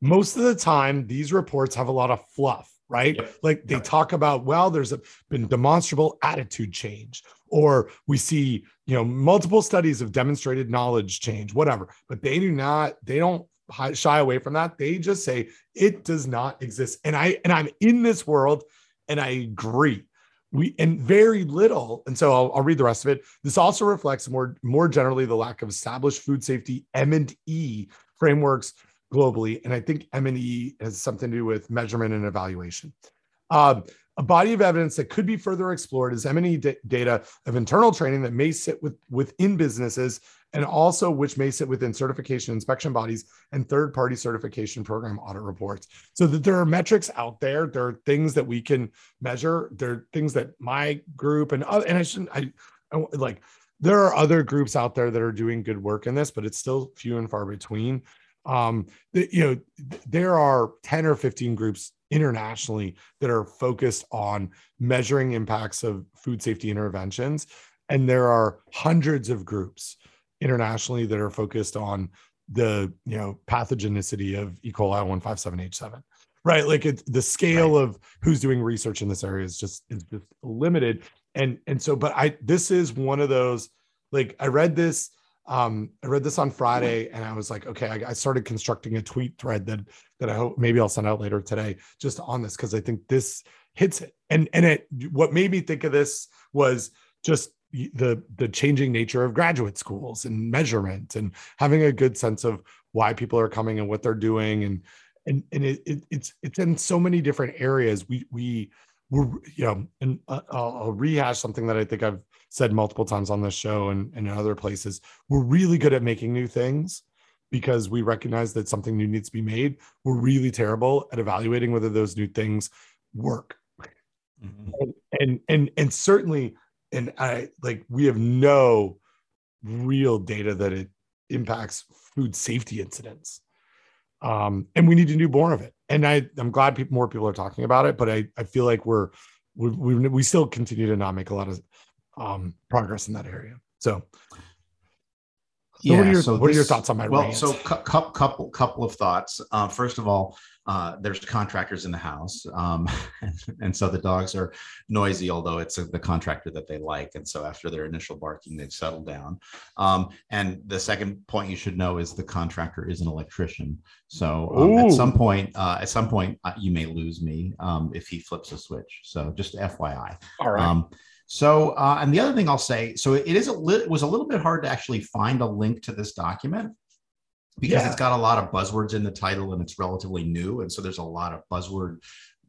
most of the time, these reports have a lot of fluff, right? Yep. Like they Yep. talk about, well, there's a, been demonstrable attitude change, or we see, you know, multiple studies have demonstrated knowledge change, whatever. But they do not, they don't shy away from that. They just say it does not exist. And I, and I'm in this world and I agree. We and very little, and so I'll, I'll read the rest of it. This also reflects more more generally the lack of established food safety M and E frameworks globally, and I think M and E has something to do with measurement and evaluation. Um, a body of evidence that could be further explored is M and E da- data of internal training that may sit with within businesses and also which may sit within certification inspection bodies and third party certification program audit reports. So that there are metrics out there, there are things that we can measure. There are things that my group and other, and I shouldn't, I, I like, there are other groups out there that are doing good work in this, but it's still few and far between. Um, the, you know, there are 10 or 15 groups internationally that are focused on measuring impacts of food safety interventions. And there are hundreds of groups internationally that are focused on the you know pathogenicity of E. coli 157H7 right like it, the scale of who's doing research in this area is just is just limited and and so but i this is one of those like i read this um i read this on friday and i was like okay i, I started constructing a tweet thread that that i hope maybe i'll send out later today just on this because i think this hits it. And and it what made me think of this was just the the changing nature of graduate schools and measurement and having a good sense of why people are coming and what they're doing. And and and it, it it's it's in so many different areas. We we we're you know and uh, I'll, I'll rehash something that i think i've said multiple times on this show and, and in other places we're really good at making new things because we recognize that something new needs to be made we're really terrible at evaluating whether those new things work mm-hmm. and, and and and certainly and I like we have no real data that it impacts food safety incidents. Um, and we need to do more of it. And I, I'm glad people, more people are talking about it, but I, I feel like we're, we, we, we still continue to not make a lot of um, progress in that area. So so yeah. What are your, so what this, are your thoughts on my well? Rant? So cu- couple couple of thoughts. Uh, first of all, uh, there's contractors in the house, um, and, and, so the dogs are noisy. Although it's a, the contractor that they like, and so after their initial barking, they've settled down. Um, and the second point you should know is the contractor is an electrician. So um, at some point, uh, at some point, uh, you may lose me um, if he flips a switch. So just FYI. All right. So, uh, and the other thing I'll say, so it is a li- it was a little bit hard to actually find a link to this document because yeah. it's got a lot of buzzwords in the title and it's relatively new, and so there's a lot of buzzword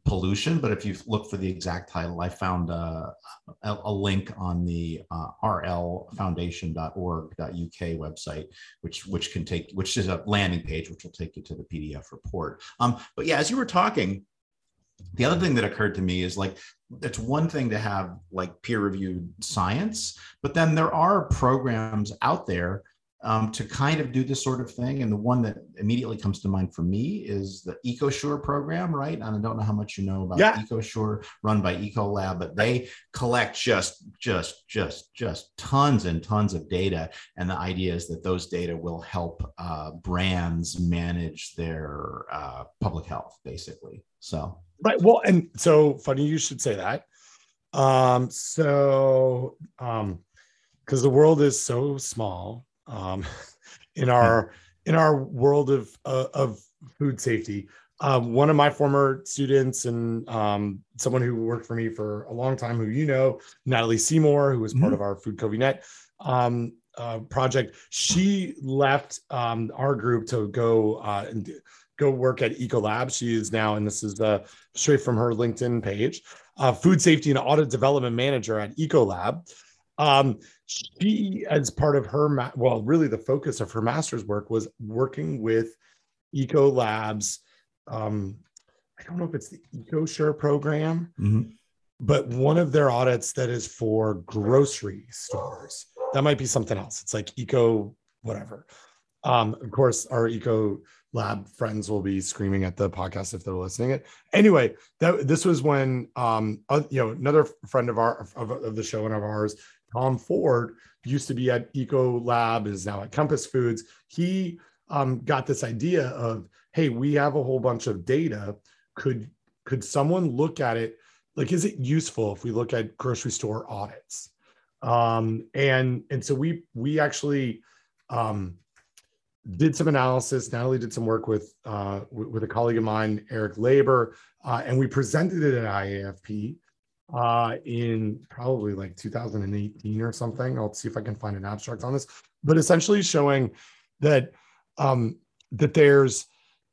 pollution. But if you look for the exact title, I found uh, a, a, link on the uh, lrfoundation.org.uk website, which which can take which is a landing page which will take you to the PDF report. Um, but yeah, as you were talking, the other thing that occurred to me is like it's one thing to have like peer reviewed science but then there are programs out there um, to kind of do this sort of thing. And the one that immediately comes to mind for me is the ecosure program right? And i don't know how much you know about yeah. ecosure run by ecolab but they collect just just just just tons and tons of data. And the idea is that those data will help uh, brands manage their uh, public health basically. So Right. Well, and so funny you should say that. Um, so um, because the world is so small, um, in our in our world of uh, of food safety. Um, one of my former students and um, someone who worked for me for a long time, who you know, Natalie Seymour, who was part mm-hmm. of our Food CoviNet um, uh, project, she left um, our group to go uh, and go work at Ecolab. She is now, and this is uh, straight from her LinkedIn page, uh, food safety and audit development manager at Ecolab. Um, she, as part of her, ma- well, really the focus of her master's work was working with Ecolab's. Um, I don't know if it's the EcoSure program, mm-hmm. but one of their audits that is for grocery stores. That might be something else. It's like Eco, whatever. Um, of course, our Eco lab friends will be screaming at the podcast if they're listening it. Anyway that this was when um uh, you know another friend of our of, of, the show and of ours tom ford used to be at eco lab is now at compass foods. He um, got this idea of hey we have a whole bunch of data. Could could someone look at it? Like is it useful if we look at grocery store audits? Um and and so we we actually um did some analysis. Natalie did some work with uh, with a colleague of mine, Eric Labor, uh, and we presented it at IAFP uh, in probably like 2018 or something. I'll see if I can find an abstract on this, but essentially showing that um, that there's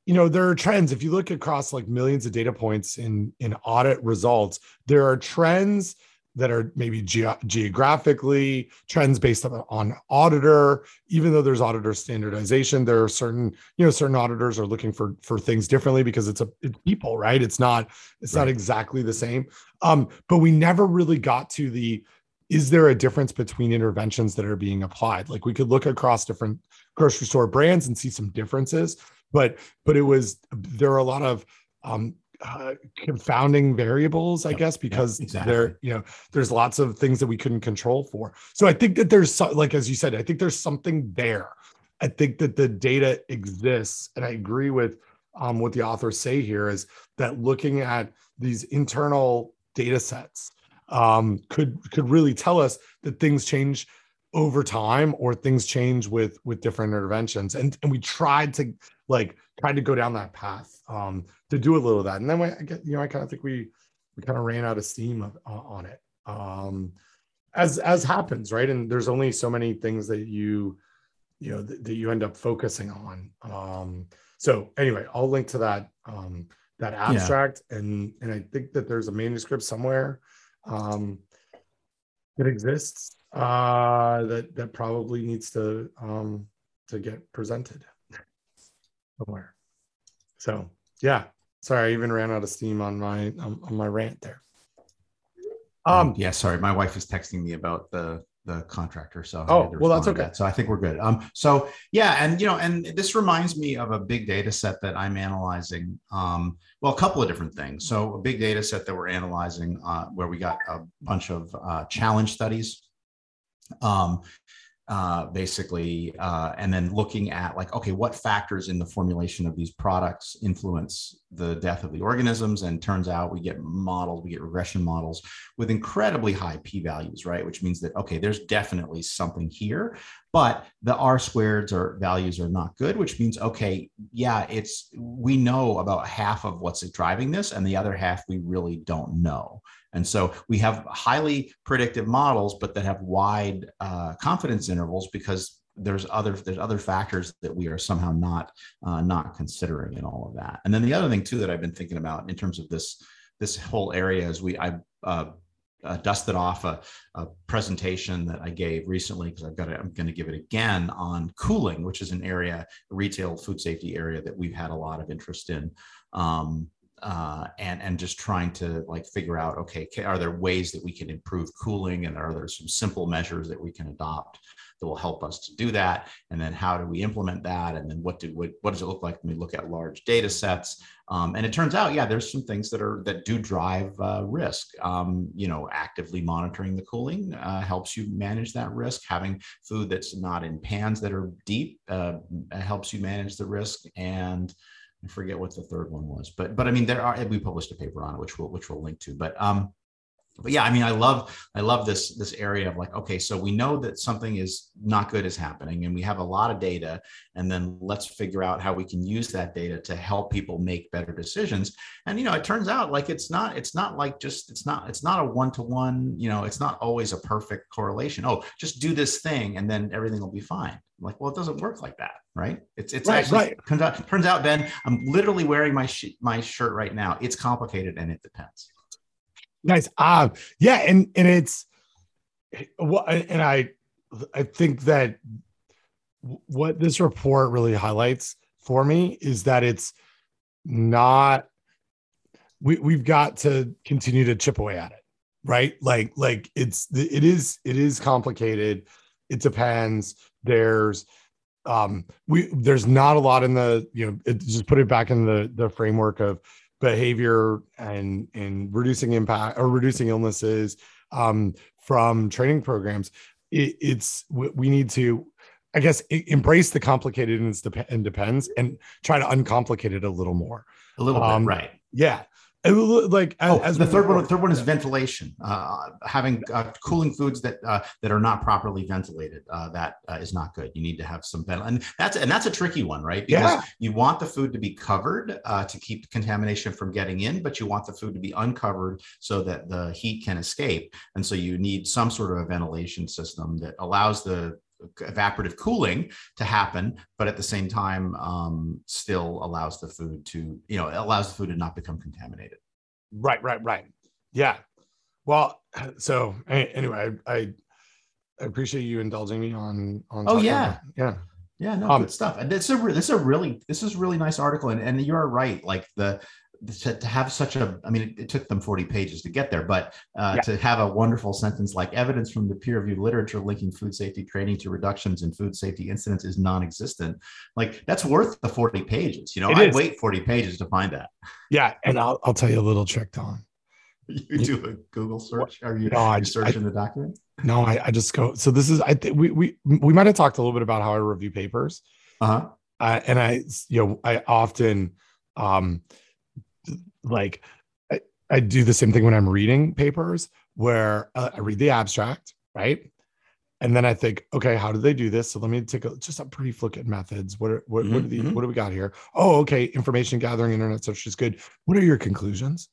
you know there are trends if you look across like millions of data points in in audit results there are trends that are maybe ge- geographically trends based on auditor. Even though there's auditor standardization there are certain you know certain auditors are looking for for things differently because it's a it's people right? It's not it's right. not exactly the same. Um but we never really got to the is there a difference between interventions that are being applied? Like we could look across different grocery store brands and see some differences but but it was there are a lot of um, uh, confounding variables, I yep, guess, because yep, exactly. there, you know, there's lots of things that we couldn't control for. So I think that there's so, like as you said, I think there's something there. I think that the data exists, and I agree with um, what the authors say here is that looking at these internal data sets um, could could really tell us that things change over time or things change with with different interventions and and we tried to like tried to go down that path um to do a little of that and then we, I get you know I kind of think we we kind of ran out of steam of, uh, on it um as as happens, right? And there's only so many things that you you know that, that you end up focusing on. Um, so anyway, I'll link to that um, that abstract, yeah. and and I think that there's a manuscript somewhere um, that exists uh, that that probably needs to um, to get presented somewhere. So yeah, sorry, I even ran out of steam on my on, on my rant there. Um, yeah, sorry, my wife is texting me about the the contractor. So oh, well, that's okay. That. So I think we're good. Um, so yeah, and you know, and this reminds me of a big data set that I'm analyzing. Um, well, a couple of different things. So a big data set that we're analyzing, uh, where we got a bunch of uh, challenge studies. Um, uh, basically, uh, and then looking at like, okay, what factors in the formulation of these products influence the death of the organisms? And turns out we get models, we get regression models with incredibly high p values, right? Which means that okay, there's definitely something here, but the r squareds or values are not good, which means okay, yeah, it's we know about half of what's driving this, and the other half we really don't know. And so we have highly predictive models, but that have wide uh, confidence intervals because there's other there's other factors that we are somehow not uh, not considering in all of that. And then the other thing too that I've been thinking about in terms of this this whole area is we I uh, uh, dusted off a, a, presentation that I gave recently because I've got to, I'm going to give it again on cooling, which is an area, retail food safety area that we've had a lot of interest in. Um, uh, and and just trying to like figure out okay are there ways that we can improve cooling and are there some simple measures that we can adopt that will help us to do that? And then how do we implement that? And then what do what, what does it look like when we look at large data sets? Um, and it turns out yeah there's some things that are that do drive uh, risk. Um, you know actively monitoring the cooling uh, helps you manage that risk. Having food that's not in pans that are deep uh, helps you manage the risk. And I forget what the third one was, but but I mean there are we published a paper on it which we'll which we'll link to. But um, but yeah, I mean I love I love this this area of like okay, so we know that something is not good is happening, and we have a lot of data, and then let's figure out how we can use that data to help people make better decisions. And you know, it turns out like it's not it's not like just it's not it's not a one to one. You know, it's not always a perfect correlation. Oh, just do this thing, and then everything will be fine. I'm like, well, it doesn't work like that, right? It's it's right, actually right. Turns out, turns out, Ben, I'm literally wearing my sh- my shirt right now. It's complicated and it depends. Nice. Um, yeah, and and it's and I I think that what this report really highlights for me is that it's not we we've got to continue to chip away at it right? Like like it's it is it is complicated. It depends. There's um we there's not a lot in the you know it, just put it back in the the framework of behavior and and reducing impact or reducing illnesses um from training programs it, it's we need to i guess embrace the complicated and depends and try to uncomplicate it a little more. A little um, bit right. yeah like as, oh, as the third one third one is ventilation uh, having uh, cooling foods that uh, that are not properly ventilated uh, that uh, is not good. You need to have some vent and that's and that's a tricky one right? Because yeah. you want the food to be covered uh, to keep contamination from getting in but you want the food to be uncovered so that the heat can escape. And so you need some sort of a ventilation system that allows the evaporative cooling to happen, but at the same time, um, still allows the food to, you know, allows the food to not become contaminated. Right, right, right. Yeah. Well, so anyway, I, I, appreciate you indulging me on on. Oh yeah, yeah, yeah. No, um, good stuff. And this is a this is a really this is a really nice article, and and you're right. Like the to, to, have such a i mean it, it, took them 40 pages to get there but uh, yeah. to have a wonderful sentence like evidence from the peer-reviewed literature linking food safety training to reductions in food safety incidents is non-existent. Like that's worth the 40 pages you know? I wait 40 pages to find that. Yeah and i'll, I'll tell you a little trick don. You do a google search? Or you, no, I, search I, in the document? No I, I just go so this is i think we we we might have talked a little bit about how i review papers. Uh-huh. Uh, and i you know i often um like I, I, do the same thing when I'm reading papers where uh, I read the abstract, right? And then I think, okay, how do they do this? So let me take a, just a brief look at methods. What are, what, mm-hmm. what, are the, what do we got here? Oh, okay, information gathering, internet search is good. What are your conclusions?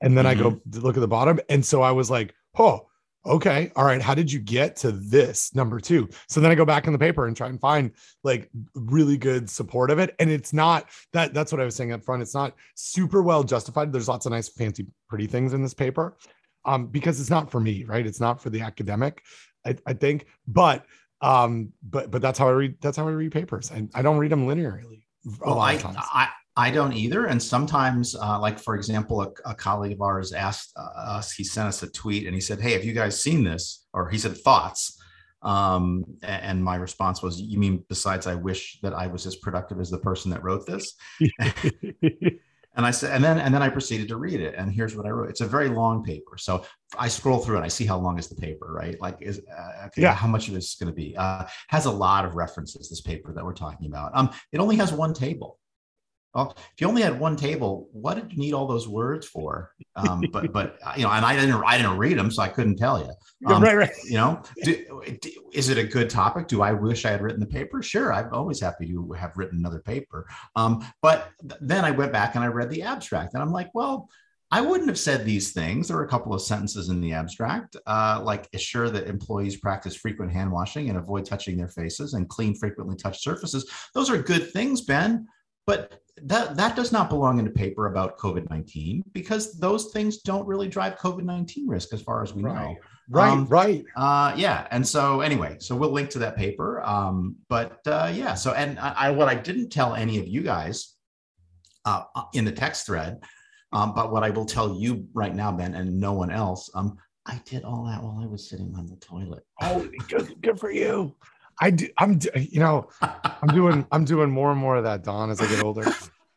And then mm-hmm. I go mm-hmm. look at the bottom, and so I was like, oh, okay all right how did you get to this? Number two so then i go back in the paper and try and find like really good support of it and it's not that that's what i was saying up front it's not super well justified there's lots of nice fancy pretty things in this paper um because it's not for me right it's not for the academic i, I think but um but but that's how i read that's how i read papers I, I don't read them linearly well I, I I don't either. And sometimes, uh, like for example, a, a, colleague of ours asked uh, us, he sent us a tweet and he said, Hey, have you guys seen this? Or he said, Thoughts. Um, and my response was, You mean besides, I wish that I was as productive as the person that wrote this? and I said, and then and then I proceeded to read it. And here's what I wrote. It's a very long paper. So I scroll through and I see how long is the paper, right? Like, is uh, okay, yeah. how much of this is going to be? Uh, has a lot of references. This paper that we're talking about. Um, it only has one table. Well, if you only had one table, what did you need all those words for? Um, but but uh, you know, and I didn't I didn't read them, so I couldn't tell you. Um, right, right. You know, do, do, is it a good topic? Do I wish I had written the paper? Sure, I'm always happy to have written another paper. Um, but th- then I went back and I read the abstract, and I'm like, well, I wouldn't have said these things. There are a couple of sentences in the abstract, uh, like assure that employees practice frequent hand washing and avoid touching their faces and clean frequently touched surfaces. Those are good things, Ben. But that that does not belong in a paper about COVID-19 because those things don't really drive COVID-19 risk as far as we right. know. Right, um, right. Uh, yeah. And so anyway, so we'll link to that paper. Um, but uh, yeah, so and I, I, what I didn't tell any of you guys uh, in the text thread, um, but what I will tell you right now, Ben, and no one else, um, I did all that while I was sitting on the toilet. Oh, good, good for you. I do. I'm. You know, I'm doing. I'm doing more and more of that, Don, as I get older.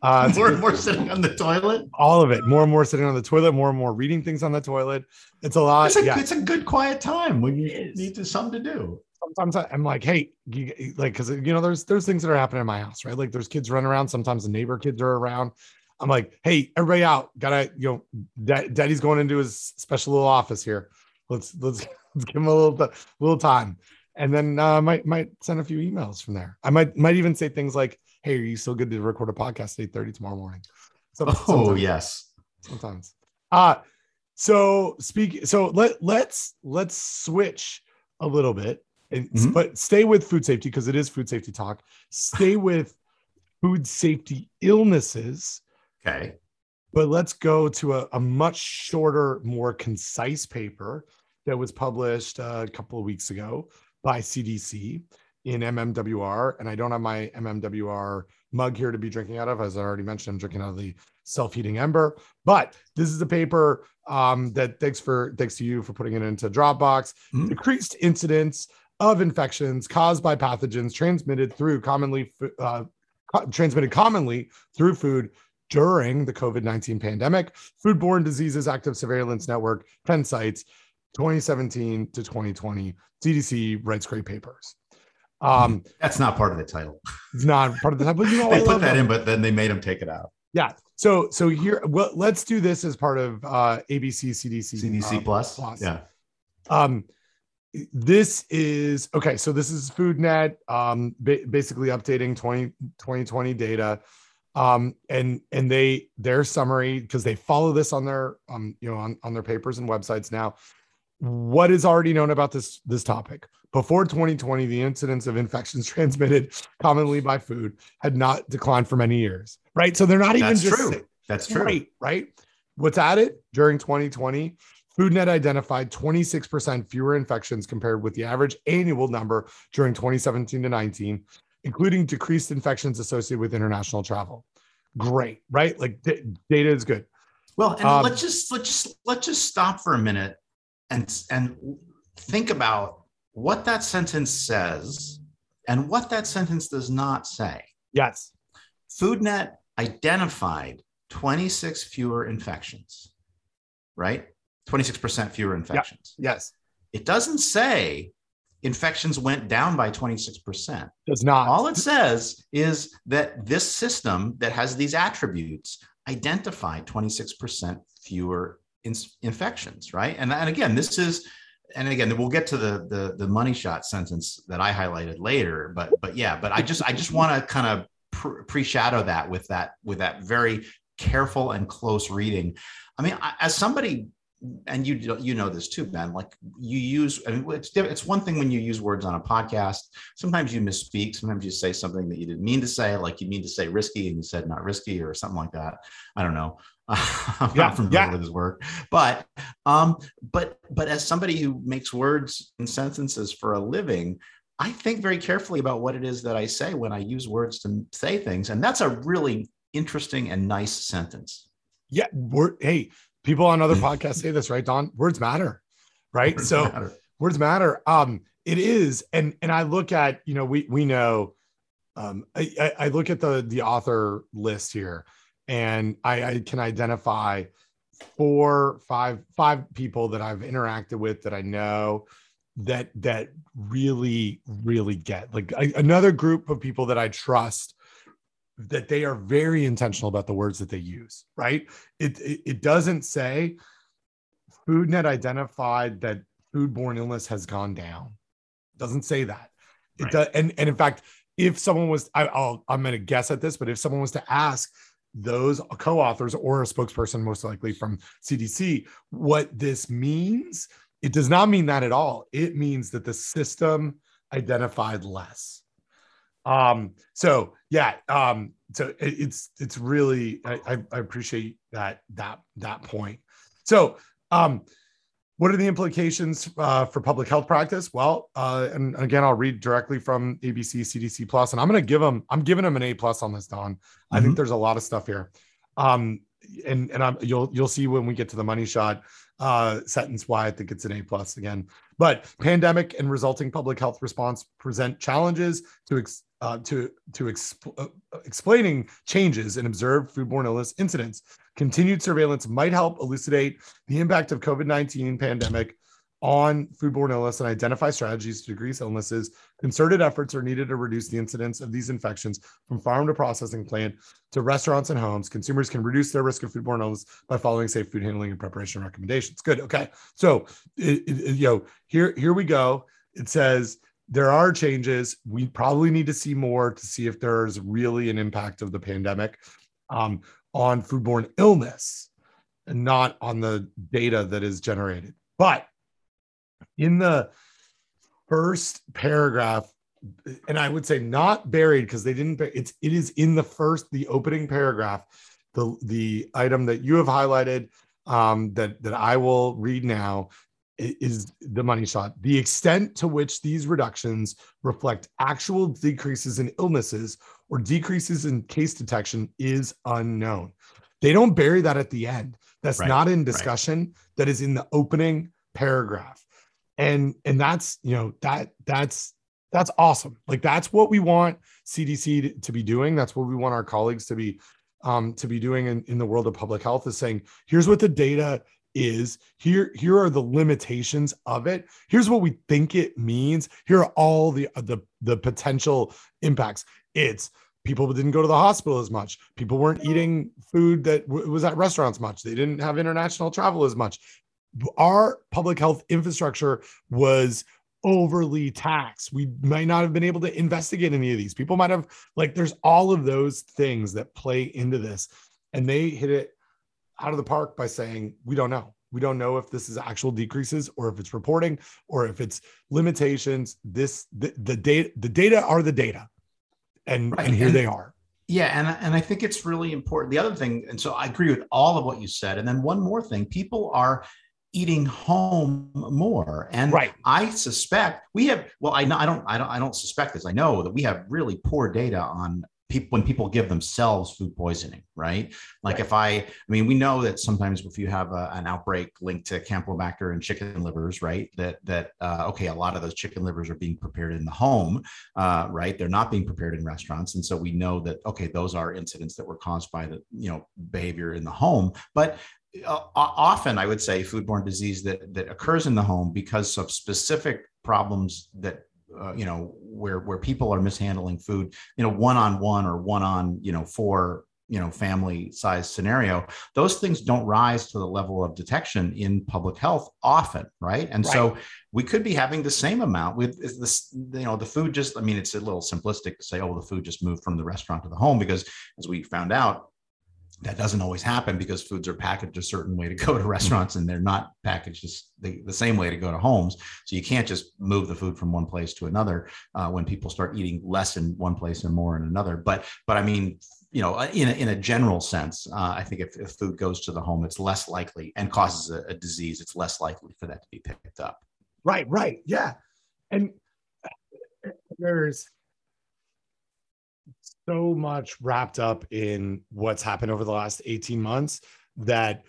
Uh, more and more sitting on the toilet. All of it. More and more sitting on the toilet. More and more reading things on the toilet. It's a lot. It's a, yeah. it's a good quiet time when you need to, something to do. Sometimes I'm like, hey, you, like, because you know, there's there's things that are happening in my house, right? Like, there's kids running around. Sometimes the neighbor kids are around. I'm like, hey, everybody out. Gotta, you know, dad, daddy's going into his special little office here. Let's let's, let's give him a little little time and then uh, might might send a few emails from there. I might might even say things like, "Hey, are you still good to record a podcast at eight thirty tomorrow morning?" So, oh sometimes, yes, sometimes. Uh so speak. So let let's let's switch a little bit, and mm-hmm. but stay with food safety because it is food safety talk. Stay with food safety illnesses. Okay. But let's go to a, a much shorter, more concise paper that was published uh, a couple of weeks ago by CDC in MMWR. And I don't have my MMWR mug here to be drinking out of. As I already mentioned, I'm drinking out of the self-heating ember. But this is a paper um, that thanks for thanks to you for putting it into Dropbox. Mm-hmm. Decreased incidence of infections caused by pathogens transmitted through commonly uh, transmitted commonly through food during the COVID 19 pandemic. Foodborne Diseases Active Surveillance Network, 10 sites, 2017 to 2020. CDC writes great papers. Um, That's not part of the title. It's not part of the title. But you know, they put that in, but then they made them take it out. Yeah. So so here, well, let's do this as part of uh, ABC CDC CDC uh, plus. plus. Yeah. Um, this is okay. So this is FoodNet, um, ba- basically updating 20, 2020 data. Um, and and they their summary because they follow this on their um, you know, on, on their papers and websites now what is already known about this this topic. Before 2020 the incidence of infections transmitted commonly by food had not declined for many years right? So they're not even that's just true. sick. that's true. right? Right what's added during 2020 foodnet identified 26% fewer infections compared with the average annual number during 2017 to 19 including decreased infections associated with international travel. Great right? Like d- data is good. Well and um, let's just let's just let's just stop for a minute and and think about what that sentence says and what that sentence does not say. Yes. FoodNet identified 26 fewer infections, right? 26% fewer infections. Yep. Yes. It doesn't say infections went down by 26%. Does not. All it says is that this system that has these attributes identified 26% fewer in, infections, right? And, and again, this is, and again, we'll get to the, the the money shot sentence that I highlighted later, but but yeah, but I just I just want to kind of pre shadow that with that with that very careful and close reading. I mean, as somebody and you you know this too, Ben. Like you use, I mean, it's it's one thing when you use words on a podcast. Sometimes you misspeak. Sometimes you say something that you didn't mean to say, like you mean to say risky, and you said not risky or something like that. I don't know. I'm yeah, not familiar yeah. with his work, but um, but but as somebody who makes words and sentences for a living, I think very carefully about what it is that I say when I use words to say things, and that's a really interesting and nice sentence. Yeah, we're hey, people on other podcasts say this, right, Don? Words matter, right? Words so matter. words matter. Um, it is, and and I look at you know we we know, um, I, I look at the the author list here, and I, I can identify four, five, five people that I've interacted with that I know that that really really get like I, another group of people that I trust that they are very intentional about the words that they use, right? It, it, it doesn't say FoodNet identified that foodborne illness has gone down. It doesn't say that. It right. does, and, and in fact, if someone was, I, I'll, I'm going to guess at this, but if someone was to ask those co-authors or a spokesperson, most likely from CDC, what this means, it does not mean that at all. It means that the system identified less. Um, so yeah, um, so it, it's it's really I, I appreciate that that that point. So um, what are the implications uh, for public health practice? Well, uh, and again, I'll read directly from ABC CDC Plus, and I'm going to give them. I'm giving them an A plus on this, Don. Mm-hmm. I think mm-hmm. there's a lot of stuff here, um, and and I'm, you'll you'll see when we get to the money shot uh, sentence why I think it's an A plus again. But pandemic and resulting public health response present challenges to ex- uh, to to exp- uh, explaining changes in observed foodborne illness incidents. Continued surveillance might help elucidate the impact of COVID nineteen pandemic on foodborne illness and identify strategies to decrease illnesses. Concerted efforts are needed to reduce the incidence of these infections from farm to processing plant to restaurants and homes. Consumers can reduce their risk of foodborne illness by following safe food handling and preparation recommendations. Good. Okay. So, it, it, you know, here here we go. It says there are changes. We probably need to see more to see if there's really an impact of the pandemic um, on foodborne illness and not on the data that is generated. But in the first paragraph, and I would say not buried because they didn't, it's, it is in the first, the opening paragraph, the, the item that you have highlighted um, that, that I will read now is the money shot. The extent to which these reductions reflect actual decreases in illnesses or decreases in case detection is unknown. They don't bury that at the end. That's right, not in discussion. Right. That is in the opening paragraph. And and that's, you know, that that's that's awesome. Like that's what we want CDC to, be doing. That's what we want our colleagues to be um, to be doing in, in the world of public health is saying, here's what the data is here here are the limitations of it. Here's what we think it means. Here are all the the the potential impacts. It's people didn't go to the hospital as much. People weren't eating food that w- was at restaurants much. They didn't have international travel as much. Our public health infrastructure was overly taxed. We might not have been able to investigate any of these. People might have, like, there's all of those things that play into this. And they hit it out of the park by saying, we don't know. We don't know if this is actual decreases or if it's reporting or if it's limitations. This the, the data the data are the data. And right. and here and, they are. Yeah, and and I think it's really important. The other thing, and so I agree with all of what you said. And then one more thing, people are eating home more and right i suspect we have well i know i don't i don't i don't suspect this i know that we have really poor data on people when people give themselves food poisoning, right? Like right. if I, I mean, we know that sometimes if you have a, an outbreak linked to Campylobacter and chicken livers, right? That that uh, okay, a lot of those chicken livers are being prepared in the home, uh, right? They're not being prepared in restaurants, and so we know that okay, those are incidents that were caused by the you know behavior in the home, but uh, often I would say foodborne disease that that occurs in the home because of specific problems that uh, you know where where people are mishandling food you know one on one or one on you know four you know family size scenario those things don't rise to the level of detection in public health often right and right. so we could be having the same amount with this you know the food just i mean it's a little simplistic to say oh the food just moved from the restaurant to the home because as we found out that doesn't always happen because foods are packaged a certain way to go to restaurants and they're not packaged the, the same way to go to homes. So you can't just move the food from one place to another uh, when people start eating less in one place and more in another. But but i mean you know in a, in a general sense uh, i think if, if, food goes to the home it's less likely and causes a, a disease it's less likely for that to be picked up. Right right. Yeah. And there's so much wrapped up in what's happened over the last 18 months that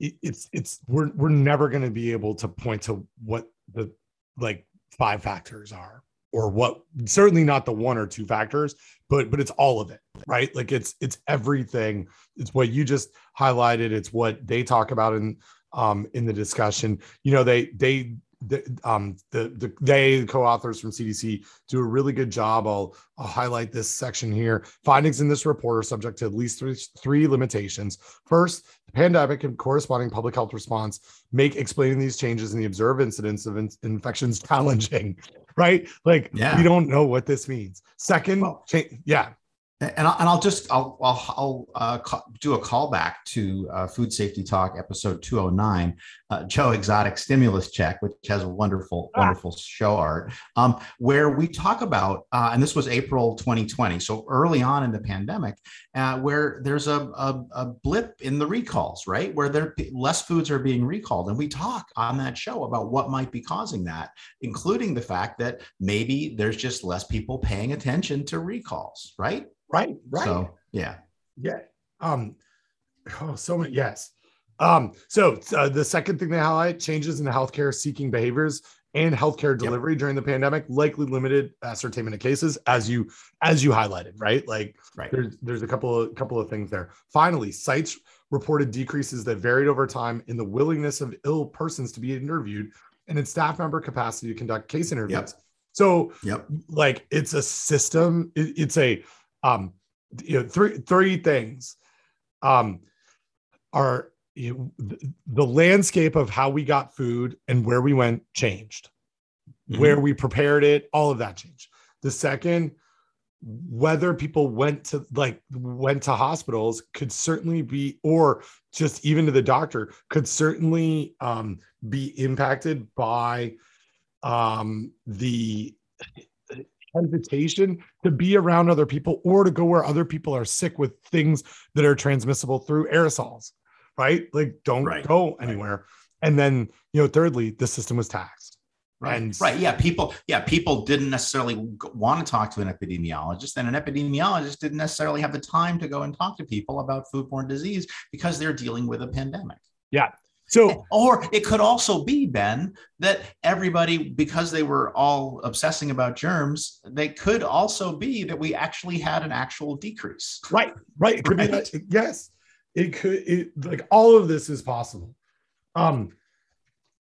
it's it's we're we're never going to be able to point to what the like five factors are or what certainly not the one or two factors but but it's all of it right? Like it's it's everything. It's what you just highlighted. It's what they talk about in um in the discussion. You know they they the, um, the, the they the co-authors from CDC do a really good job. I'll, I'll highlight this section here. Findings in this report are subject to at least three, three limitations. First, the pandemic and corresponding public health response make explaining these changes in the observed incidence of in- infections challenging. Right? Like yeah. we don't know what this means. Second, well, cha- yeah, and I'll, and I'll just I'll I'll, I'll uh, do a callback to uh, Food Safety Talk episode 209, uh, Joe Exotic Stimulus Check, which has a wonderful ah. wonderful show art, um, where we talk about uh, and this was April 2020, so early on in the pandemic, uh, where there's a, a, a blip in the recalls, right, where there less foods are being recalled, and we talk on that show about what might be causing that, including the fact that maybe there's just less people paying attention to recalls, right? Right, right. So, yeah. Yeah. Um, oh, so many, yes. Um, so uh, the second thing they highlight changes in healthcare seeking behaviors and healthcare delivery yep. during the pandemic likely limited ascertainment of cases as you as you highlighted right like right. there's there's a couple of couple of things there finally sites reported decreases that varied over time in the willingness of ill persons to be interviewed and in staff member capacity to conduct case interviews yep. so yep. like it's a system it, it's a um, you know, three three things um, are know, the landscape of how we got food and where we went changed, mm-hmm. where we prepared it, all of that changed. The second, whether people went to like went to hospitals could certainly be, or just even to the doctor could certainly um, be impacted by um, the hesitation to be around other people or to go where other people are sick with things that are transmissible through aerosols, right? Like, don't right. go anywhere. And then, you know, thirdly, the system was taxed. Right. And, right. Yeah. People, yeah, people didn't necessarily want to talk to an epidemiologist, and an epidemiologist didn't necessarily have the time to go and talk to people about foodborne disease because they're dealing with a pandemic. Yeah. So, eh, or it could also be, Ben, that everybody, because they were all obsessing about germs, they could also be that we actually had an actual decrease. Right, right. It could right. be that. Yes, it could. It like all of this is possible. Um,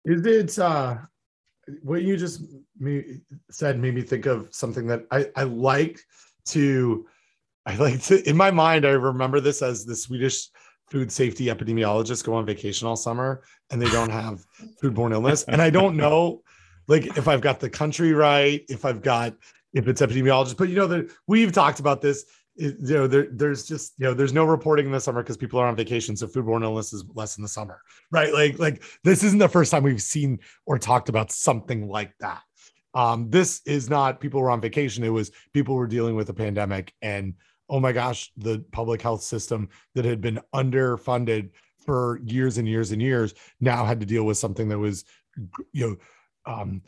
is it uh, what you just me, said made me think of something that I I like to. I like to in my mind. I remember this as the Swedish food safety epidemiologists go on vacation all summer and they don't have foodborne illness. And I don't know, like, if I've got the country right, if I've got if it's epidemiologists, but you know that we've talked about this. You know, there, there's just you know, there's no reporting in the summer because people are on vacation, so foodborne illness is less in the summer, right? Like, like this isn't the first time we've seen or talked about something like that. Um, this is not people were on vacation; it was people were dealing with a pandemic and oh my gosh, the public health system that had been underfunded for years and years and years now had to deal with something that was, you know, um,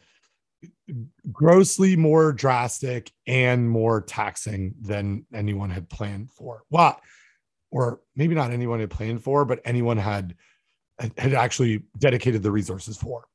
grossly more drastic and more taxing than anyone had planned for. Well, or maybe not anyone had planned for, but anyone had had actually dedicated the resources for.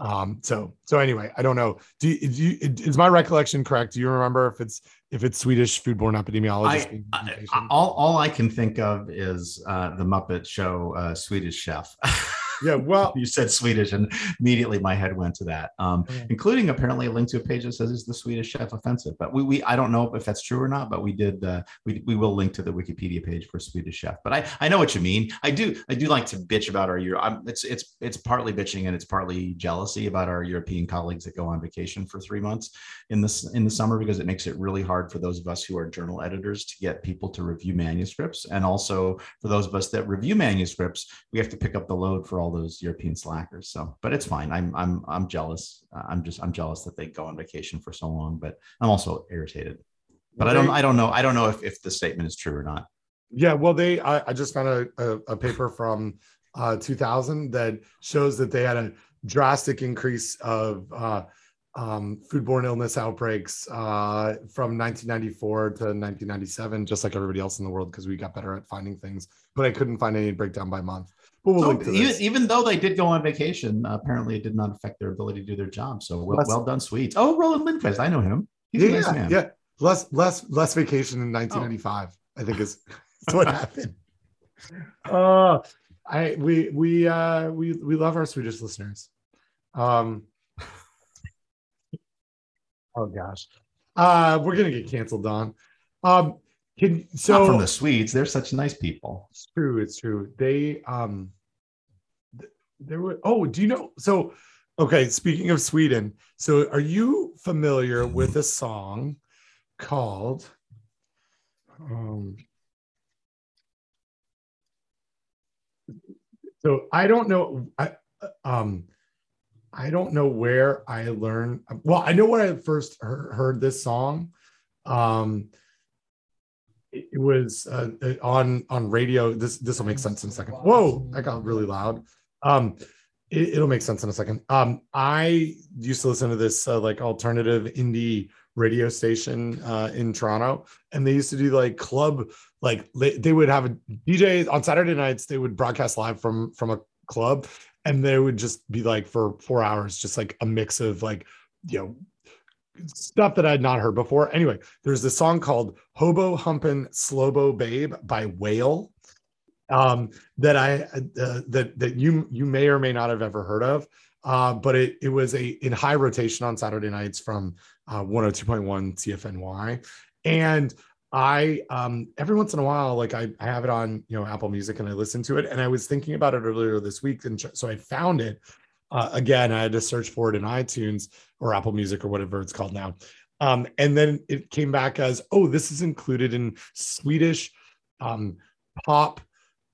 Um, so so anyway, I don't know. Do, do you, is my recollection correct? Do you remember if it's if it's Swedish foodborne epidemiologist? I, I, all all I can think of is uh, the Muppet Show uh, Swedish Chef. Yeah, well, you said Swedish, and immediately my head went to that, um, Yeah. including apparently a link to a page that says is the Swedish chef offensive. But we, we I don't know if that's true or not, but we did uh, we we will link to the Wikipedia page for Swedish chef. But I I know what you mean. I do I do like to bitch about our Euro. I'm, it's it's it's partly bitching and it's partly jealousy about our European colleagues that go on vacation for three months in this in the summer because it makes it really hard for those of us who are journal editors to get people to review manuscripts and also for those of us that review manuscripts we have to pick up the load for all those european slackers. So but it's fine. I'm i'm i'm jealous. Uh, i'm just i'm jealous that they go on vacation for so long but i'm also irritated. But i don't i don't know. I don't know if, if the statement is true or not. Yeah, well, they I, I just found a, a, a paper from uh, 2000 that shows that they had a drastic increase of uh, um, foodborne illness outbreaks uh, from 1994 to 1997, just like everybody else in the world, because we got better at finding things. But I couldn't find any breakdown by month. But we'll So link to even, even though they did go on vacation, uh, apparently it did not affect their ability to do their job. So well, Less- well done, Swedes. Oh, Roland Lindqvist, I know him. He's yeah, a nice man. yeah, less less less vacation in 1995. I think is, is what happened. Uh, I we we uh we we love our Swedish listeners. Um. Oh gosh, uh, we're gonna get canceled, Don. Um, can Not so from the Swedes. They're such nice people. it's true. It's true. They um, th- there were. Oh, do you know? So, okay. Speaking of Sweden, so are you familiar with a song called? Um, so I don't know. I um, I don't know where I learned. Well, I know where I first heard, heard this song. Um, it was uh, uh, on on radio. This this will make sense in a second. Whoa, I got really loud. Um, it, will make sense in a second. Um, I used to listen to this uh, like alternative indie radio station uh, in Toronto, and they used to do like club like they, they would have a DJ on Saturday nights. They would broadcast live from from a club, and they would just be like for four hours, just like a mix of like you know stuff that I had not heard before. Anyway, there's this song called Hobo Humpin' Slobo Babe by Whale um, that I uh, that that you you may or may not have ever heard of. Uh, but it it was a in high rotation on Saturday nights from uh, 102.1 CFNY, and I um, every once in a while like I, I have it on you know Apple Music and I listen to it, and I was thinking about it earlier this week, and so I found it. Uh, again, I had to search for it in iTunes or Apple Music or whatever it's called now. Um, and then it came back as, oh, this is included in Swedish um, pop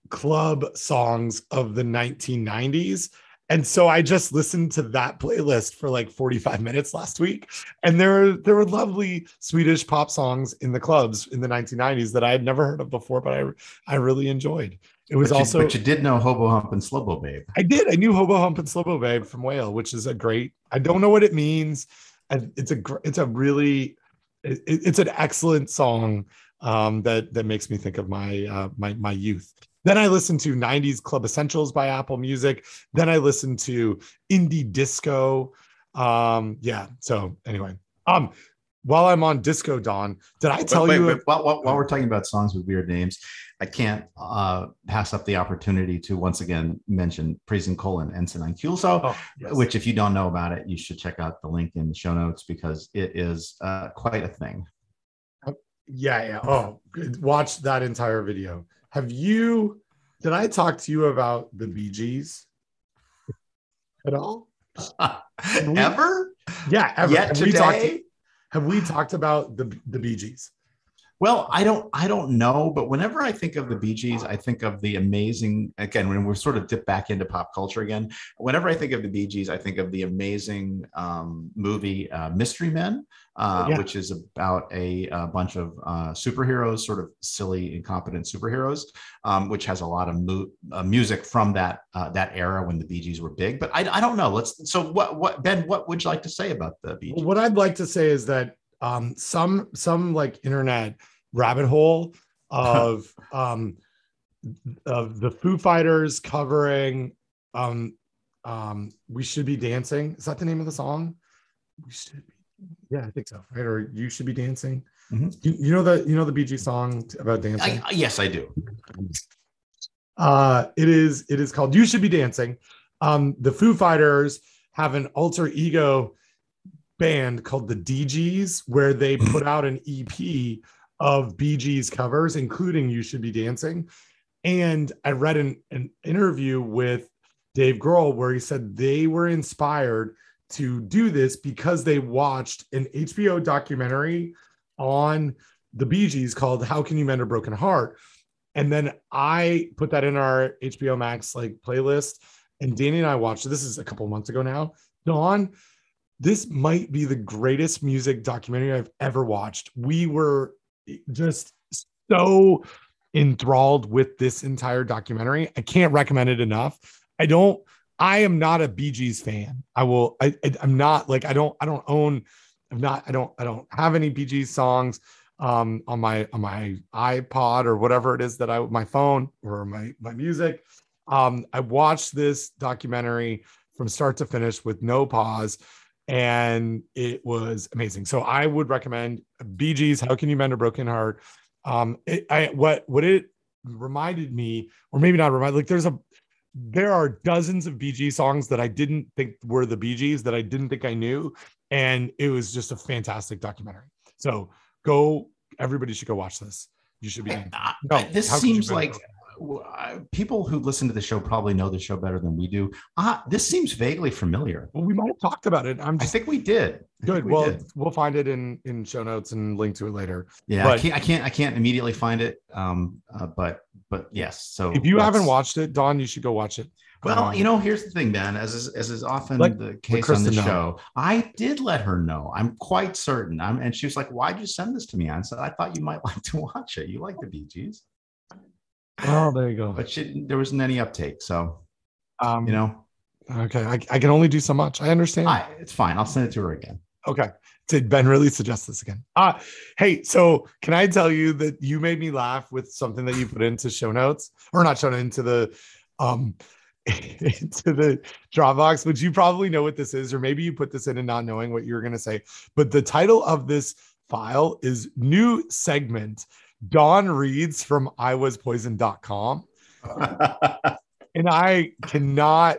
club songs of the 1990s. And so I just listened to that playlist for like 45 minutes last week. And there, there were lovely Swedish pop songs in the clubs in the 1990s that I had never heard of before, but I, I really enjoyed. It was but you, also but you did know Hobo Humpin' Slobo Babe. I did. I knew Hobo Humpin' Slobo Babe from Whale, which is a great. I don't know what it means. And it's a it's a really it, it's an excellent song um, that that makes me think of my uh, my my youth. Then I listened to 90s Club Essentials by Apple Music. Then I listened to indie disco. Um, yeah. So anyway, um, while I'm on Disco Don, did I tell Wait, you? wait, wait, while, while, while we're talking about songs with weird names, I can't uh, pass up the opportunity to once again mention Prisencolinensinainciusol, Oh, yes. which if you don't know about it, you should check out the link in the show notes because it is uh, quite a thing. Yeah, yeah. Oh, good. watch that entire video. Have you? Did I talk to you about the Bee Gees at all? Ever? Yeah, ever. Yet have we talked? today? Have we talked about the the Bee Gees? Well, I don't I don't know, but whenever I think of the Bee Gees, I think of the amazing again when we're sort of dip back into pop culture again. Whenever I think of the Bee Gees, I think of the amazing um, movie uh, Mystery Men, uh, Yeah. which is about a, a bunch of uh, superheroes, sort of silly, incompetent superheroes, um, which has a lot of mu- uh, music from that uh, that era when the Bee Gees were big. But I, I don't know. Let's so what what Ben, what would you like to say about the Bee Gees? What I'd like to say is that um, some some like internet rabbit hole of um, of the Foo Fighters covering um, um, "We Should Be Dancing." Is that the name of the song? We should be. Yeah, I think so. Right, or "You Should Be Dancing." Mhm. You, you know the you know the Gees song about dancing. I, yes, I do. Uh, it is it is called "You Should Be Dancing." Um, the Foo Fighters have an alter ego band called the Dee Gees, where they mm. put out an EP of Bee Gees covers, including You Should Be Dancing. And I read an, an interview with Dave Grohl where he said they were inspired to do this because they watched an HBO documentary on the Bee Gees called How Can You Mend a Broken Heart? And then I put that in our HBO Max like playlist. And Danny and I watched This is a couple months ago now. Don, this might be the greatest music documentary I've ever watched. We were just so enthralled with this entire documentary. I can't recommend it enough. I don't. I am not a Bee Gees fan. I will. I, I am not like I don't. I don't own. I'm not. I don't. I don't have any Bee Gees songs um, on my on my iPod or whatever it is that I my phone or my my music. Um, I watched this documentary from start to finish with no pause, and it was amazing. So I would recommend Bee Gees' How can you mend a broken heart? Um, it, I what what it reminded me, or maybe not remind. Like there's a there are dozens of BG songs that I didn't think were the Bee Gees that I didn't think I knew, and it was just a fantastic documentary. So go, everybody should go watch this. You should be. No, this seems like people who listen to the show probably know the show better than we do. Uh, this seems vaguely familiar. Well, we might have talked about it. I'm just, I think we did. Good. We well, did. we'll find it in in show notes and link to it later. Yeah, but, I can't. I can't. I can't immediately find it. Um, uh, but but yes. So if you haven't watched it, Don, you should go watch it. Well, um, you know, here's the thing, Ben. As is, as is often like, the case on the show, I did let her know. I'm quite certain. I'm, and she was like, "Why'd you send this to me?" I said, "I thought you might like to watch it. You like the Bee Gees." Oh, there you go. But she, there wasn't any uptake, so um, you know. Okay, I, I can only do so much. I understand. I, it's fine. I'll send it to her again. Okay. Did Ben really suggest this again? Uh hey, so can I tell you that you made me laugh with something that you put into show notes or not show into the um into the Dropbox, which you probably know what this is, or maybe you put this in and not knowing what you're going to say. But the title of this file is new segment. Don reads from iwaspoisoned.com. and I cannot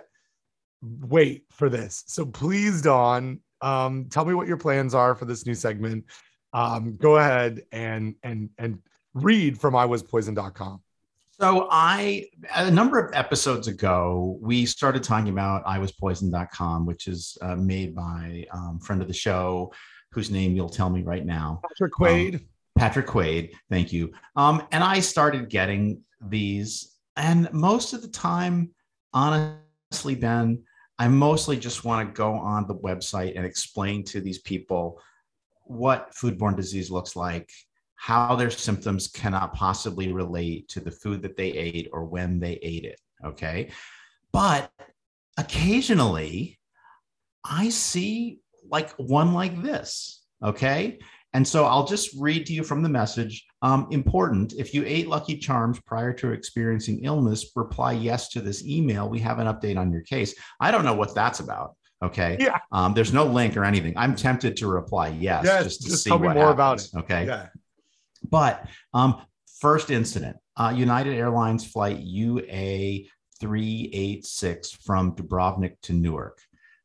wait for this. So please, Don, um, tell me what your plans are for this new segment. Um, go ahead and and and read from iwaspoisoned.com. So I a number of episodes ago, we started talking about iwaspoisoned.com, which is uh, made by um, friend of the show, whose name you'll tell me right now. Patrick Quade. Patrick Quade, thank you. Um, and I started getting these, and most of the time, honestly, Ben, I mostly just want to go on the website and explain to these people what foodborne disease looks like how their symptoms cannot possibly relate to the food that they ate or when they ate it. Okay. But occasionally I see like one like this. Okay. And so I'll just read to you from the message. Um, important if you ate Lucky Charms prior to experiencing illness, reply yes to this email. We have an update on your case. I don't know what that's about. Okay. Yeah. Um, there's no link or anything. I'm tempted to reply yes, yes just to just see tell me more happens. about it. Okay. Yeah. But um, first incident uh, United Airlines flight UA 386 from Dubrovnik to Newark.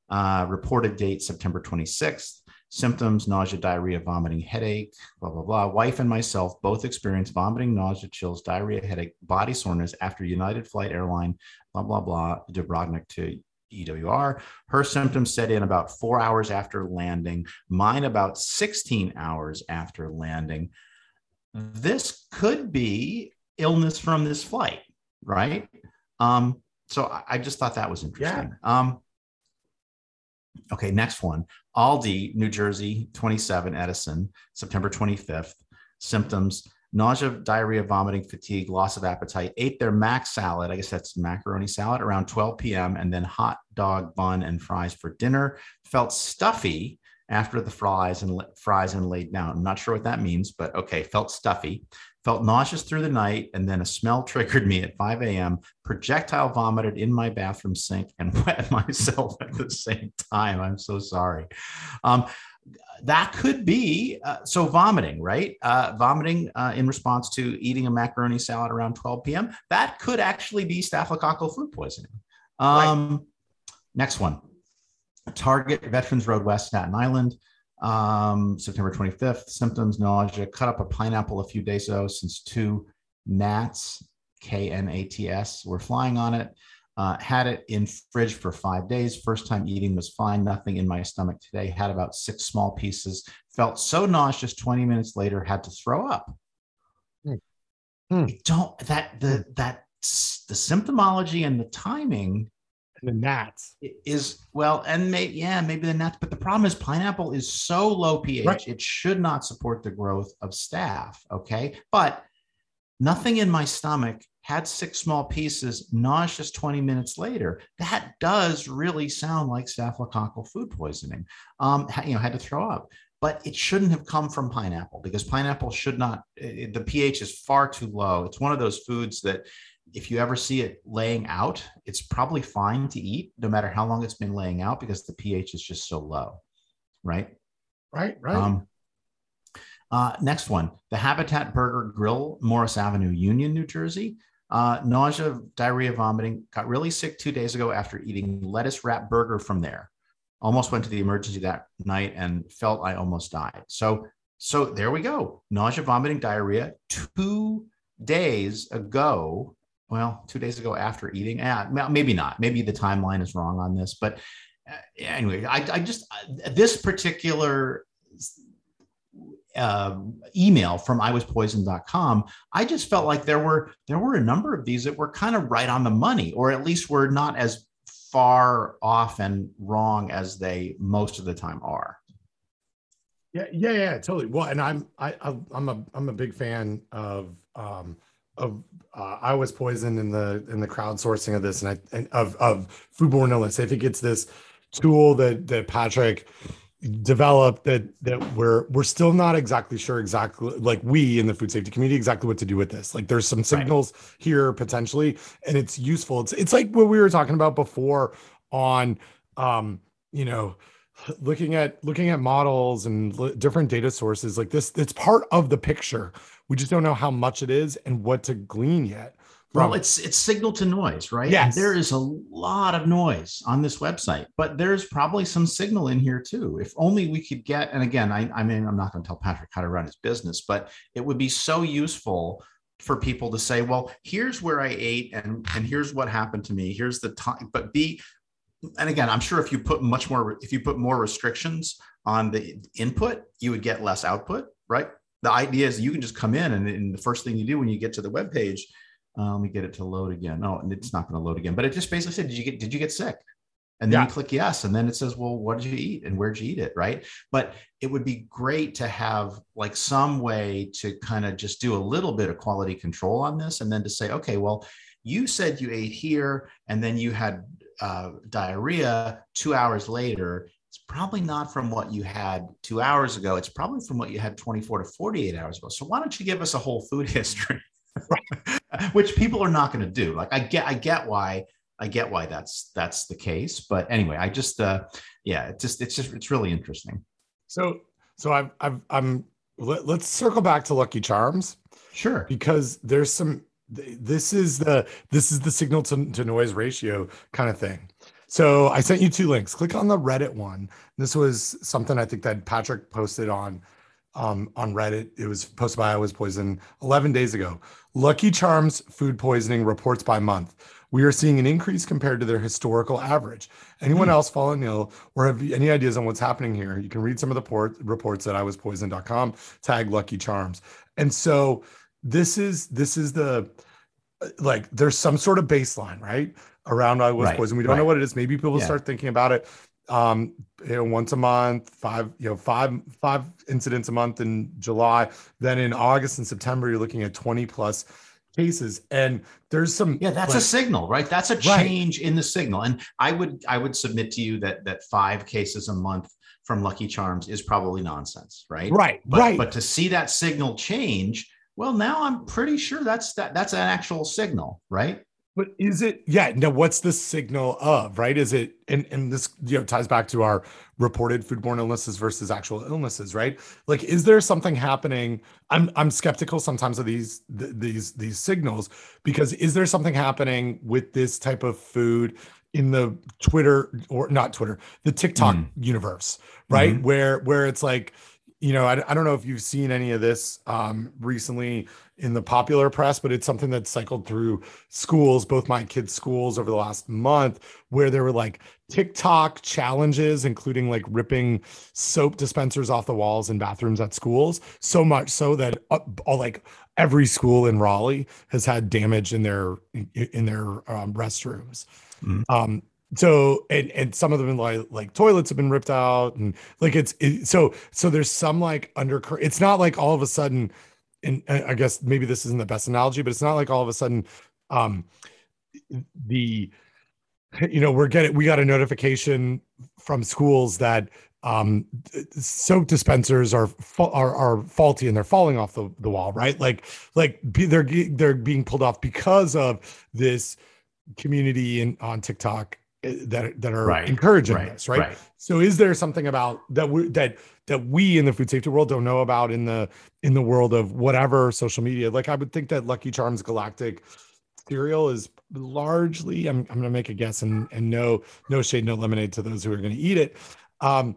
Uh, reported date September 26th. Symptoms nausea, diarrhea, vomiting, headache, blah, blah, blah. Wife and myself both experienced vomiting, nausea, chills, diarrhea, headache, body soreness after United Flight Airline, blah, blah, blah, Dubrovnik to EWR. Her symptoms set in about four hours after landing, mine about 16 hours after landing this could be illness from this flight, right? Um, so I, just thought that was interesting. Yeah. Um, okay, next one Aldi, New Jersey, 27 Edison, September 25th. Symptoms nausea, diarrhea, vomiting, fatigue, loss of appetite. Ate their mac salad, I guess that's macaroni salad, around 12 p.m., and then hot dog bun and fries for dinner. Felt stuffy after the fries and fries and laid down. I'm not sure what that means, but okay, felt stuffy, felt nauseous through the night, and then a smell triggered me at 5 a.m. Projectile vomited in my bathroom sink and wet myself at the same time. I'm so sorry. Um, that could be uh, so vomiting, right? Uh, vomiting uh, in response to eating a macaroni salad around 12 p.m. That could actually be staphylococcal food poisoning. Um, next one. Target Veterans Road West, Staten Island. Um, September 25th, symptoms, nausea, cut up a pineapple a few days ago since two gnats, K N A T S, were flying on it. Uh, had it in fridge for five days. First time eating was fine. Nothing in my stomach today. Had about six small pieces. Felt so nauseous. 20 minutes later, had to throw up. Hmm. Hmm. Don't that the that the symptomology and the timing the gnats is well, and may, yeah, maybe the gnats. But the problem is pineapple is so low pH, Right. it should not support the growth of staph. Okay, but nothing in my stomach had six small pieces, nauseous 20 minutes later. That does really sound like staphylococcal food poisoning. Um, you know, had to throw up. But it shouldn't have come from pineapple because pineapple should not, it- the pH is far too low. It's one of those foods that if you ever see it laying out, it's probably fine to eat no matter how long it's been laying out because the pH is just so low. Right. right right Um, uh, next one, the Habit Burger Grill, Morris Avenue, Union, New Jersey. Uh, nausea, diarrhea, vomiting. Got really sick two days ago after eating lettuce wrap burger from there. Almost went to the emergency that night and felt I almost died. So, so there we go. Nausea, vomiting, diarrhea. Two days ago. Well, two days ago after eating. Yeah, maybe not. Maybe the timeline is wrong on this, but uh, anyway, I, I just uh, this particular uh, email from iwaspoisoned.com i just felt like there were there were a number of these that were kind of right on the money or at least were not as far off and wrong as they most of the time are Yeah, yeah, yeah, totally. Well, and I'm I I- I'm a I'm a big fan of um of uh, I was poisoned in the in the crowdsourcing of this and I and of of foodborne illness. I think it's this tool that that Patrick developed that that we're we're still not exactly sure exactly like we in the food safety community exactly what to do with this. Like there's some signals here potentially and it's useful. It's it's like what we were talking about before on um you know looking at looking at models and l- different data sources like this it's part of the picture. We just don't know how much it is and what to glean yet well it's it's signal to noise right? Yes. And there is a lot of noise on this website but there's probably some signal in here too. If only we could get and again i, I mean i'm not going to tell patrick how to run his business but it would be so useful for people to say well here's where i ate and and here's what happened to me. Here's the time but be and again i'm sure if you put much more if you put more restrictions on the input you would get less output right? The idea is you can just come in and, and the first thing you do when you get to the web page uh, let me get it to load again. Oh and it's not going to load again but it just basically said did you get did you get sick? And then Yeah. you click yes and then it says well what did you eat and where'd you eat it? Right? But it would be great to have like some way to kind of just do a little bit of quality control on this and then to say okay well you said you ate here and then you had uh, diarrhea two hours later it's probably not from what you had two hours ago. It's probably from what you had 24 to 48 hours ago. So why don't you give us a whole food history? Which people are not going to do. Like i get i get why i get why that's that's the case. But anyway i just uh yeah it just it's just it's really interesting. So so i've i've i'm let, let's circle back to lucky charms. Sure. Because there's some this is the this is the signal to, to noise ratio kind of thing. So i sent you two links. Click on the reddit one. This was something i think that patrick posted on um, on reddit. It was posted by i was poisoned 11 days ago. Lucky charms food poisoning reports by month. We are seeing an increase compared to their historical average. Anyone Hmm. else fallen ill or have any ideas on what's happening here? You can read some of the port, reports at iwaspoisoned.com tag lucky charms. And so this is this is the like there's some sort of baseline right around i was Right, poisoned we don't know what it is. Maybe people Yeah. start thinking about it um you know once a month five you know five five incidents a month in july. Then in august and september you're looking at 20 plus cases. And there's some yeah that's a signal right? That's a Right. change in the signal. And i would i would submit to you that that five cases a month from lucky charms is probably nonsense right? Right but, right. but to see that signal change well now i'm pretty sure that's that that's an actual signal right But is it yeah, no, what's the signal of, right? Is it and and this you know ties back to our reported foodborne illnesses versus actual illnesses, right? Like is there something happening? I'm I'm skeptical sometimes of these th- these these signals because is there something happening with this type of food in the Twitter or not Twitter, the TikTok Mm. universe, right? Mhm. Where where it's like, you know, I, I don't know if you've seen any of this um, recently in the popular press, but it's something that cycled through schools, both my kids' schools over the last month, where there were like TikTok challenges, including like ripping soap dispensers off the walls in bathrooms at schools. So much so that uh, all like every school in Raleigh has had damage in their in their um, restrooms. Mhm. Um, so and and some of them like like toilets have been ripped out and like it's it, so so there's some like undercurrent. It's not like all of a sudden, and I I guess maybe this isn't the best analogy, but it's not like all of a sudden, um, the you know we're getting we got a notification from schools that um soap dispensers are are, are faulty and they're falling off the, the wall right like like they're they're being pulled off because of this community in on tiktok that that are Right, encouraging right, this right? right. so is there something about that we that that we in the food safety world don't know about in the in the world of whatever social media? Like i would think that lucky charms galactic cereal is largely i'm, I'm gonna make a guess and and no no shade no lemonade to those who are gonna eat it. Um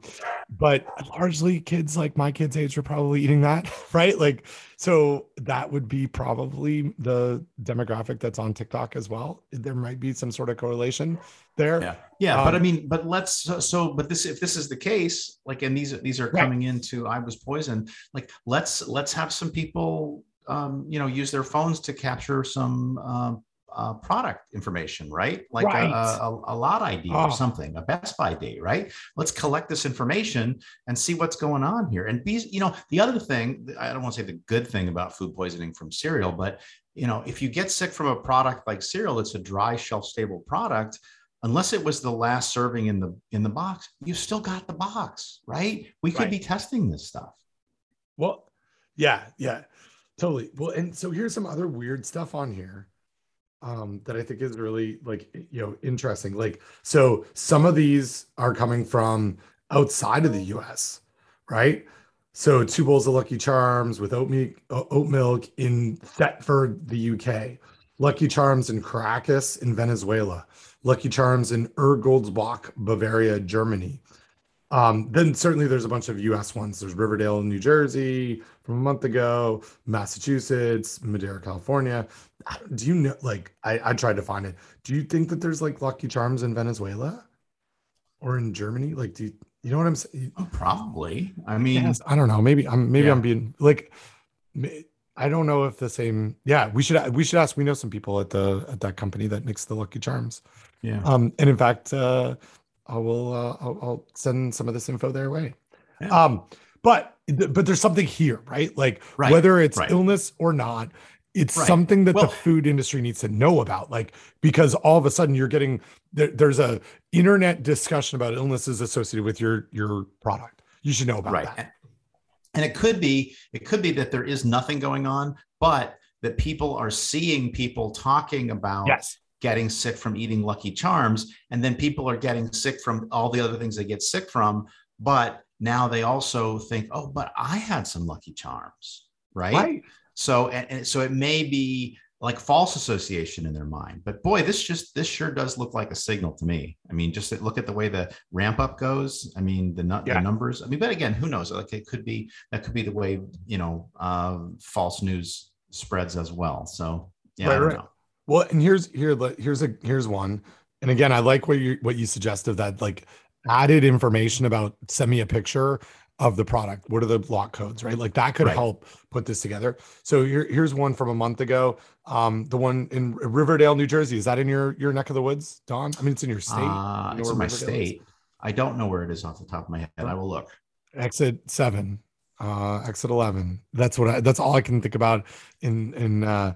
but largely kids like my kids age are probably eating that right? Like so that would be probably the demographic that's on tiktok as well. There might be some sort of correlation there Yeah, yeah, but I Um, mean, but let's so, so but this if this is the case, like, and these these are Right. coming into I was poisoned. Like, let's let's have some people, um, you know, use their phones to capture some um, uh, product information, right? Like a- Right. a, a, a lot ID Oh. or something, a best by date, right? Let's collect this information and see what's going on here. And be, you know, the other thing I don't want to say the good thing about food poisoning from cereal, but you know, if you get sick from a product like cereal, it's a dry shelf stable product unless it was the last serving in the in the box you still got the box right we could Right. be testing this stuff Well, yeah, yeah, totally. Well, and so here's some other weird stuff on here um, that I think is really like you know interesting. Like, so some of these are coming from outside of the U.S., right? So two bowls of Lucky Charms with oat milk, oat milk in Thetford, the UK. Lucky Charms in Caracas in Venezuela. Lucky Charms in Ergoldsbach, Bavaria, Germany. Um, then certainly there's a bunch of US ones. There's Riverdale, New Jersey from a month ago, Massachusetts, Madera, California. Do you know, like, I, I tried to find it. Do you think that there's like Lucky Charms in Venezuela or in Germany? Like, do you, you know what I'm saying? Oh, probably i mean Yes, I don't know. Maybe I'm, maybe Yeah. I'm being like, I don't know if the same, yeah, we should, we should ask, we know some people at the, at that company that makes the Lucky Charms. Yeah Um, and in fact, uh, I will uh, I'll, I'll send some of this info their way. Yeah. Um, but but there's something here, right? Like Right, whether it's right. illness or not, it's Right. something that Well- the food industry needs to know about. Like because all of a sudden you're getting there, there's a internet discussion about illnesses associated with your your product. You should know about right that. and, and it could be it could be that there is nothing going on but that people are seeing people talking about Yes. Getting sick from eating lucky charms and then people are getting sick from all the other things they get sick from but now they also think oh but i had some lucky charms right, Right. so and, and so it may be like false association in their mind but boy this just this sure does look like a signal to me i mean just look at the way the ramp up goes i mean the, nu- Yeah. the numbers i mean but again who knows like it could be that could be the way you know uh, false news spreads as well so yeah Right, I don't right. know. Well, and here's here here's a here's one. And again, I like what you what you suggested that like added information about send me a picture of the product. What are the block codes, right? Like that could Right. help put this together. So here, here's one from a month ago. Um, the one in Riverdale, New Jersey. Is that in your your neck of the woods, Don? I mean, it's in your state. Uh, You know it's in my Riverdale is? state. I don't know where it is off the top of my head. I will look. exit seven, uh, exit eleven. That's what I. That's all I can think about in in uh,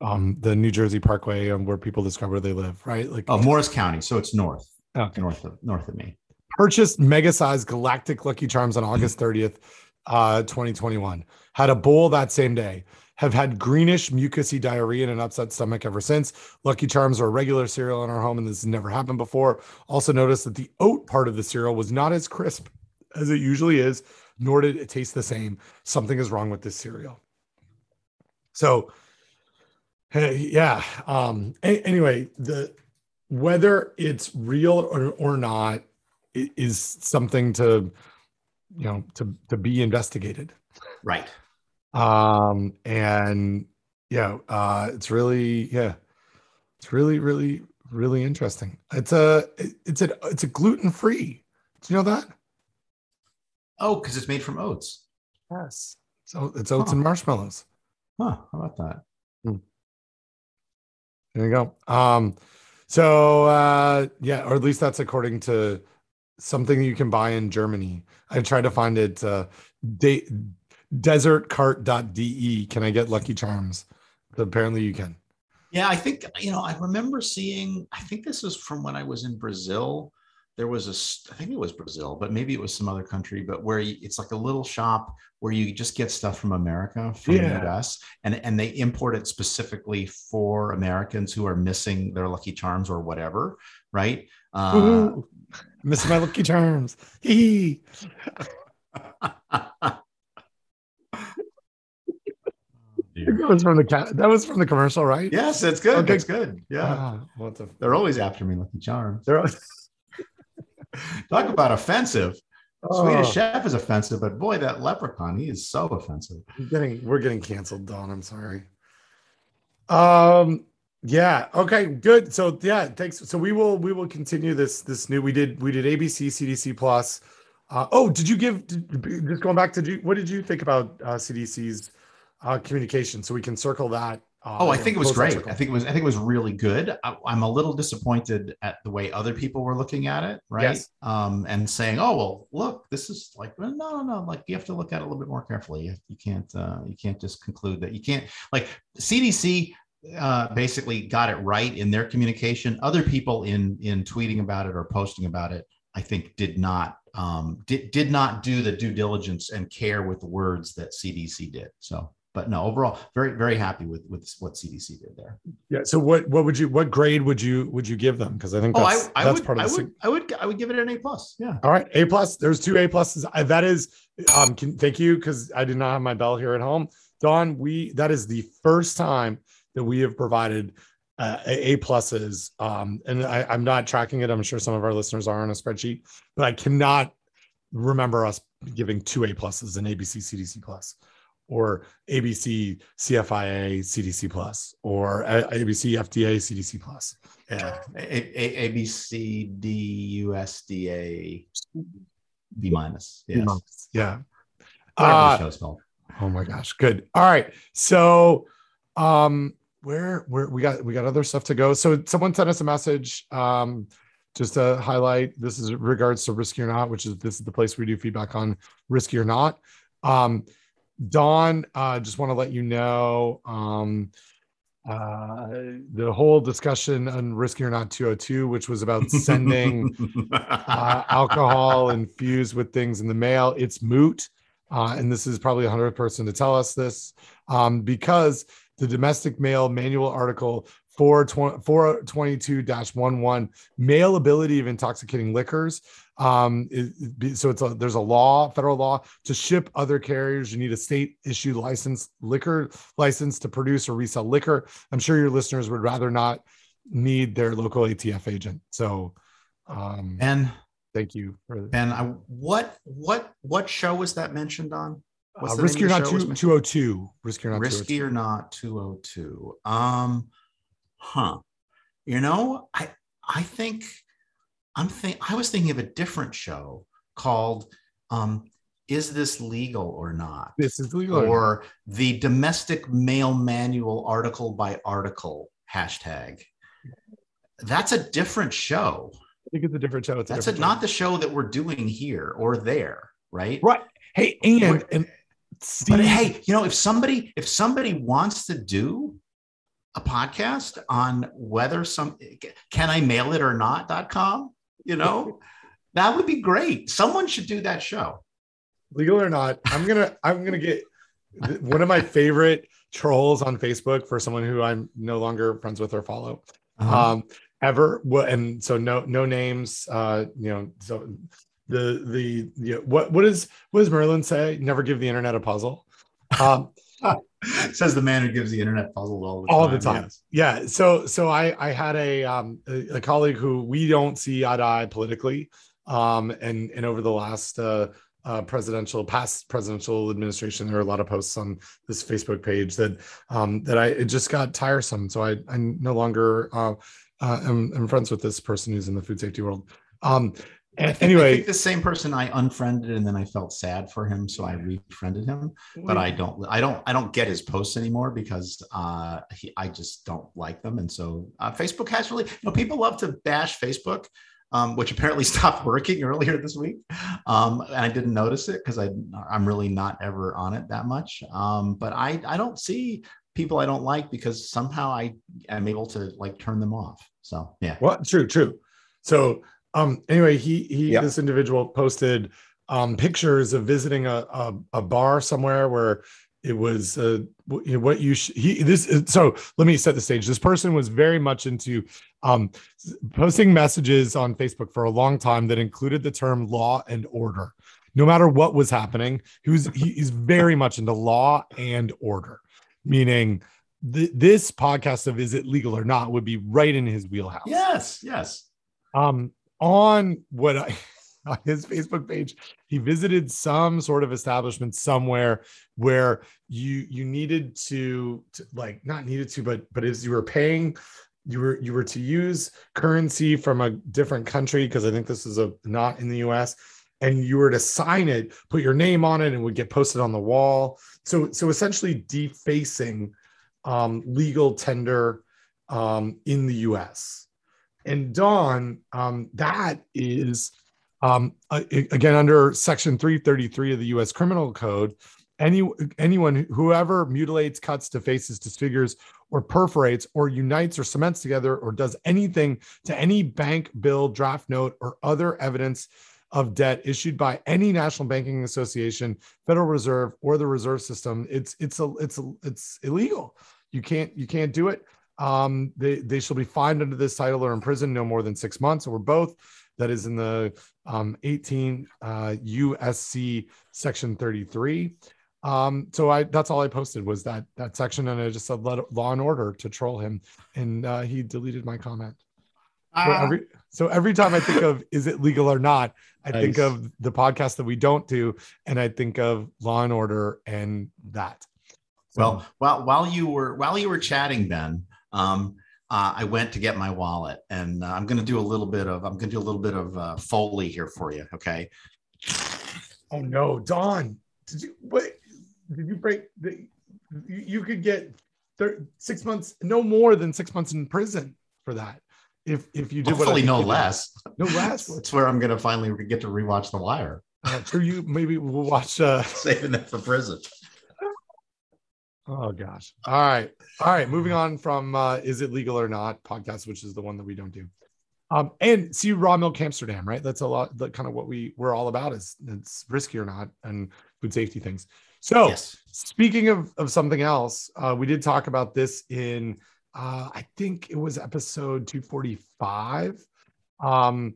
um the New Jersey Parkway and where people discover where they live, right? Like Oh, Morris County. So it's north, okay. north of north of me. purchased mega sized galactic lucky charms on august 30th uh 2021 had a bowl that same day have had greenish mucousy diarrhea and an upset stomach ever since lucky charms are a regular cereal in our home and this has never happened before also noticed that the oat part of the cereal was not as crisp as it usually is nor did it taste the same something is wrong with this cereal so hey, yeah um a- anyway the whether it's real or, or not is something to you know to to be investigated Right. um and yeah uh it's really yeah it's really really really interesting it's a it's a it's a gluten free do you know that Oh, because it's made from oats. yes so it's oats Huh. and marshmallows Huh. How about that? There you go um so uh yeah or at least that's according to something you can buy in germany i tried to find it uh de- desertcart.de can i get lucky charms apparently you can Yeah, I think you know. I remember seeing. I think this was from when I was in Brazil. There was a i think it was Brazil, but maybe it was some other country. But where you, it's like a little shop where you just get stuff from America, from Yeah. the U.S., and and they import it specifically for Americans who are missing their Lucky Charms or whatever, right? Uh, missing my lucky charms that was from the that was from the commercial right yes, it's good. Okay. That's good. Yeah, Ah, the they're always after me, Lucky Charms. they're Talk about offensive. Oh, Swedish Chef is offensive, but boy, that leprechaun, he is so offensive. we're getting we're getting canceled Don. I'm sorry. Um yeah. Okay good. So yeah thanks. So we will we will continue this this new we did we did abc cdc plus. Uh oh did you give did, just going back to do what did you think about uh cdc's uh communication? So we can circle that uh, Oh, I think it was great. circle. I think it was. I think it was really good. I, I'm a little disappointed at the way other people were looking at it, right? Yes. Um, and saying, "Oh, well, look, this is like well, no, no, no. Like you have to look at it a little bit more carefully. You, you can't. Uh, you can't just conclude that you can't. Like CDC uh, basically got it right in their communication. Other people in in tweeting about it or posting about it, I think, did not um, did did not do the due diligence and care with the words that CDC did. So, but no, overall, very very happy with with what CDC did there. yeah so what what would you what grade would you would you give them because i think Oh, that's, I, I that's would, part of I the would, I would, I would give it an A plus. Yeah. All right, A plus. There's two A pluses. I- That is, um, can, thank you because I did not have my bell here at home. Don, we that is the first time that we have provided uh, A A pluses. Um, and I, I'm not tracking it. I'm sure some of our listeners are on a spreadsheet, but I cannot remember us giving two A pluses in ABC CDC plus or ABC CFIA CDC plus or ABC FDA CDC plus. Yeah. A, A, A, B, C, D, U, S, D, A, B minus. Yes. Yeah. Uh. Oh my gosh, good. All right. So um where where we got we got other stuff to go. So someone sent us a message um just to highlight this is regards to risky or not, which is this is the place we do feedback on risky or not. Um Don, uh just want to let you know um uh the whole discussion on risky or not 202 which was about sending uh, alcohol infused with things in the mail. It's moot. Uh, and this is probably a 100 person to tell us this um, because the domestic mail manual article 422-11 mailability of intoxicating liquors um is- so it's a there's a law federal law to ship other carriers you need a state issued license liquor license to produce or resell liquor i'm sure your listeners would rather not need their local atf agent so um And Thank you for and I what what what show was that mentioned on? Uh, risky or not two, 202 risky or not Risky 202. or not 202. Um huh. You know, I I think I'm think I was thinking of a different show called um Is This Legal or Not? this is legal or the domestic mail manual article by article hashtag. That's a different show. I think it's a different show it's That's a, different not show. the show that we're doing here or there, right? right hey and and But hey, you know, if somebody if somebody wants to do a podcast on whether some can I mail it or not.com, you know, that would be great. Someone should do that show. legal or not i'm gonna i'm gonna get one of my favorite trolls on facebook for someone who i'm no longer friends with or follow Uh-huh. um ever and so no no names uh you know so the the you know, what what is what does merlin say never give the internet a puzzle um Says the man who gives the internet puzzles all the time. all the time. Yes. Yeah. So so I I had a um a, a colleague who we don't see eye to eye politically. Um and and over the last uh uh, presidential past presidential administration there are a lot of posts on this facebook page that um that i it just got tiresome so i i no longer uh, uh am, am friends with this person who's in the food safety world um think, I anyway think the same person I unfriended and then I felt sad for him, so I refriended him. But I don't, I don't, I don't get his posts anymore because uh, he, I just don't like them. And so uh, Facebook has really, you know, people love to bash Facebook, um, which apparently stopped working earlier this week, um, and I didn't notice it because I, I'm really not ever on it that much. Um, but I, I don't see people I don't like because somehow I am able to like turn them off. So yeah. What? True, true. So, um, anyway, he he Yep. this individual posted um pictures of visiting a a, a bar somewhere where it was uh you know, what you sh- he this is- so let me set the stage. This person was very much into um posting messages on Facebook for a long time that included the term law and order. No matter what was happening, he was he is very much into law and order, meaning th- this podcast of is it legal or not would be right in his wheelhouse Yes. Yes. um on what I on his Facebook page, he visited some sort of establishment somewhere where you you needed to, to like not needed to, but but as you were paying, you were you were to use currency from a different country because I think this is a not in the US, and you were to sign it, put your name on it, and it would get posted on the wall. So so essentially defacing um, legal tender um, in the US and Don, um, that is um, again under Section 333 of the U.S. Criminal Code. Any anyone whoever mutilates, cuts, defaces, disfigures, or perforates, or unites or cements together, or does anything to any bank bill, draft note, or other evidence of debt issued by any national banking association, Federal Reserve, or the Reserve System, it's it's a it's a, it's illegal. You can't you can't do it um, they, they shall be fined under this title or imprisoned no more than six months or both. That is in the um, 18 uh, USC section 33. Um, so I that's all I posted was that that section, and I just said let, law and order to troll him, and uh, he deleted my comment. So Ah. every so every time I think of is it legal or not, I think of the podcast that we don't do, and I think of Law and Order and that. So- Well, while while you were while you were chatting, Ben, um, uh, I went to get my wallet, and uh, I'm going to do a little bit of I'm going to do a little bit of uh, foley here for you. Okay. Oh no, Don! Did you what? Did you break? The, you, you could get thir- six months, no more than six months in prison for that. If if you what Hopefully, no you did. less. no less. That's where I'm going to finally get to rewatch The Wire. Uh, for you, maybe we'll watch. uh Saving that for prison. Oh gosh. All right. All right. Moving on from uh is it legal or not podcast, which is the one that we don't do. Um, and see raw milk Amsterdam, right? That's a lot the kind of what we we're all about is it's risky or not and food safety things. So Yes. speaking of of something else, uh, we did talk about this in uh I think it was episode 245. Um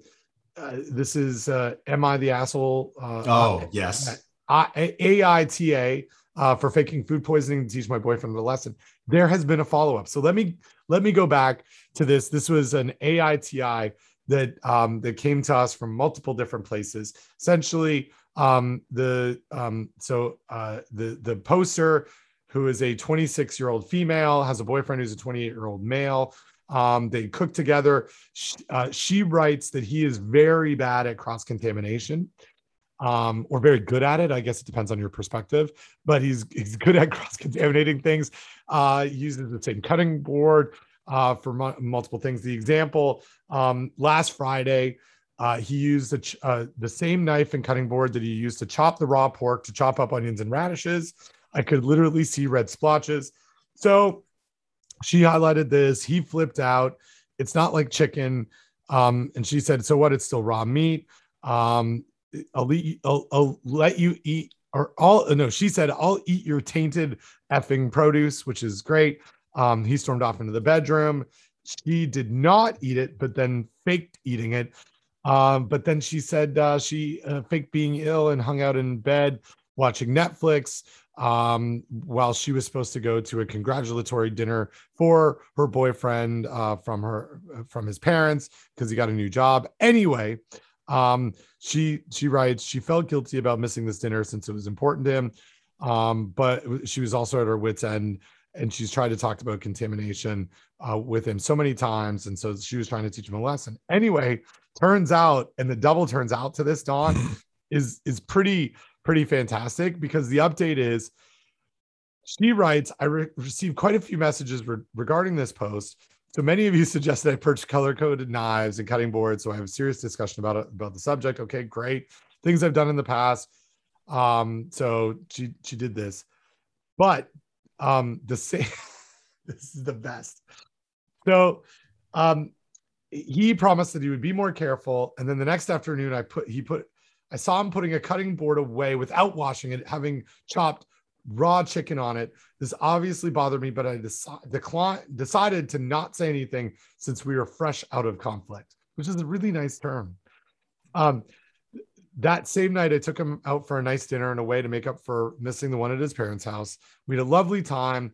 uh, this is uh Am I the asshole? Uh Oh yes. I- AITA uh, for faking food poisoning to teach my boyfriend a lesson. There has been a follow up. So let me let me go back to this. This was an AITI that um, that came to us from multiple different places. Essentially, um, the um, so uh, the the poster who is a 26 year old female has a boyfriend who's a 28 year old male. Um, they cook together. She, uh, she writes that he is very bad at cross contamination um, or very good at it. I guess it depends on your perspective, but he's he's good at cross contaminating things. Uh, uses the same cutting board uh, for mu- multiple things. The example um, last Friday, uh, he used the, ch- uh, the same knife and cutting board that he used to chop the raw pork to chop up onions and radishes. I could literally see red splotches. So she highlighted this. He flipped out. It's not like chicken. Um, and she said, "So what? It's still raw meat." Um, I'll eat, I'll, I'll let you eat, or I'll no, she said, I'll eat your tainted effing produce, which is great. Um, he stormed off into the bedroom. She did not eat it, but then faked eating it. Um, but then she said uh, she uh, faked being ill and hung out in bed watching Netflix. um, while she was supposed to go to a congratulatory dinner for her boyfriend uh, from her from his parents because he got a new job. Anyway, um, she she writes she felt guilty about missing this dinner since it was important to him, um, but she was also at her wits end and she's tried to talk about contamination uh, with him so many times, and so she was trying to teach him a lesson. Anyway, turns out, and the double turns out to this Don is is pretty pretty fantastic because the update is she writes, I re- received quite a few messages re- regarding this post. So many of you suggested I purchase color coded knives and cutting boards. So I have a serious discussion about it, about the subject. Okay, great. Things I've done in the past. Um, so she she did this, but um, the same. this is the best. So um, he promised that he would be more careful, and then the next afternoon, I put he put I saw him putting a cutting board away without washing it, having chopped raw chicken on it. This obviously bothered me, but I declined, decided to not say anything since we were fresh out of conflict, which is a really nice term. Um, that same night, I took him out for a nice dinner and a way to make up for missing the one at his parents' house. We had a lovely time.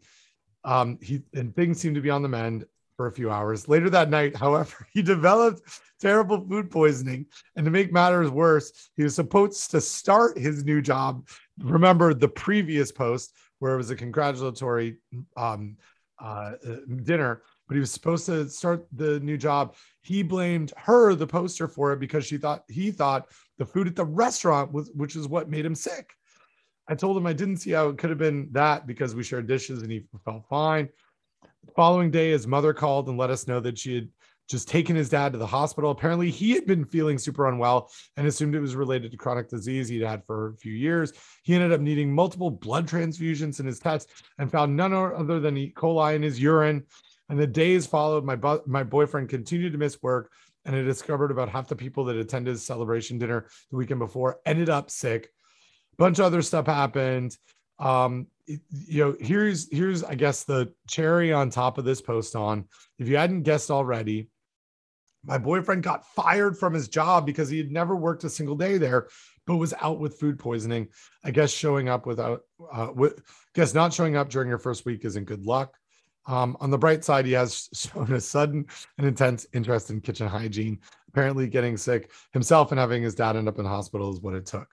Um, he and things seemed to be on the mend for a few hours. Later that night, however, he developed terrible food poisoning. And to make matters worse, he was supposed to start his new job. Remember the previous post where it was a congratulatory um, uh, dinner, but he was supposed to start the new job. He blamed her, the poster, for it because she thought he thought the food at the restaurant was, which is what made him sick. I told him I didn't see how it could have been that because we shared dishes and he felt fine. The following day, his mother called and let us know that she had just taken his dad to the hospital. Apparently, he had been feeling super unwell and assumed it was related to chronic disease he'd had for a few years. He ended up needing multiple blood transfusions in his tests and found none other than E. coli in his urine. And the days followed. My my boyfriend continued to miss work, and I discovered about half the people that attended his celebration dinner the weekend before ended up sick. A bunch of other stuff happened. Um, you know, here's here's I guess the cherry on top of this post. On if you hadn't guessed already, my boyfriend got fired from his job because he had never worked a single day there, but was out with food poisoning. I guess showing up without, uh, with, guess not showing up during your first week isn't good luck. Um, on the bright side, he has shown a sudden and intense interest in kitchen hygiene. Apparently, getting sick himself and having his dad end up in hospital is what it took.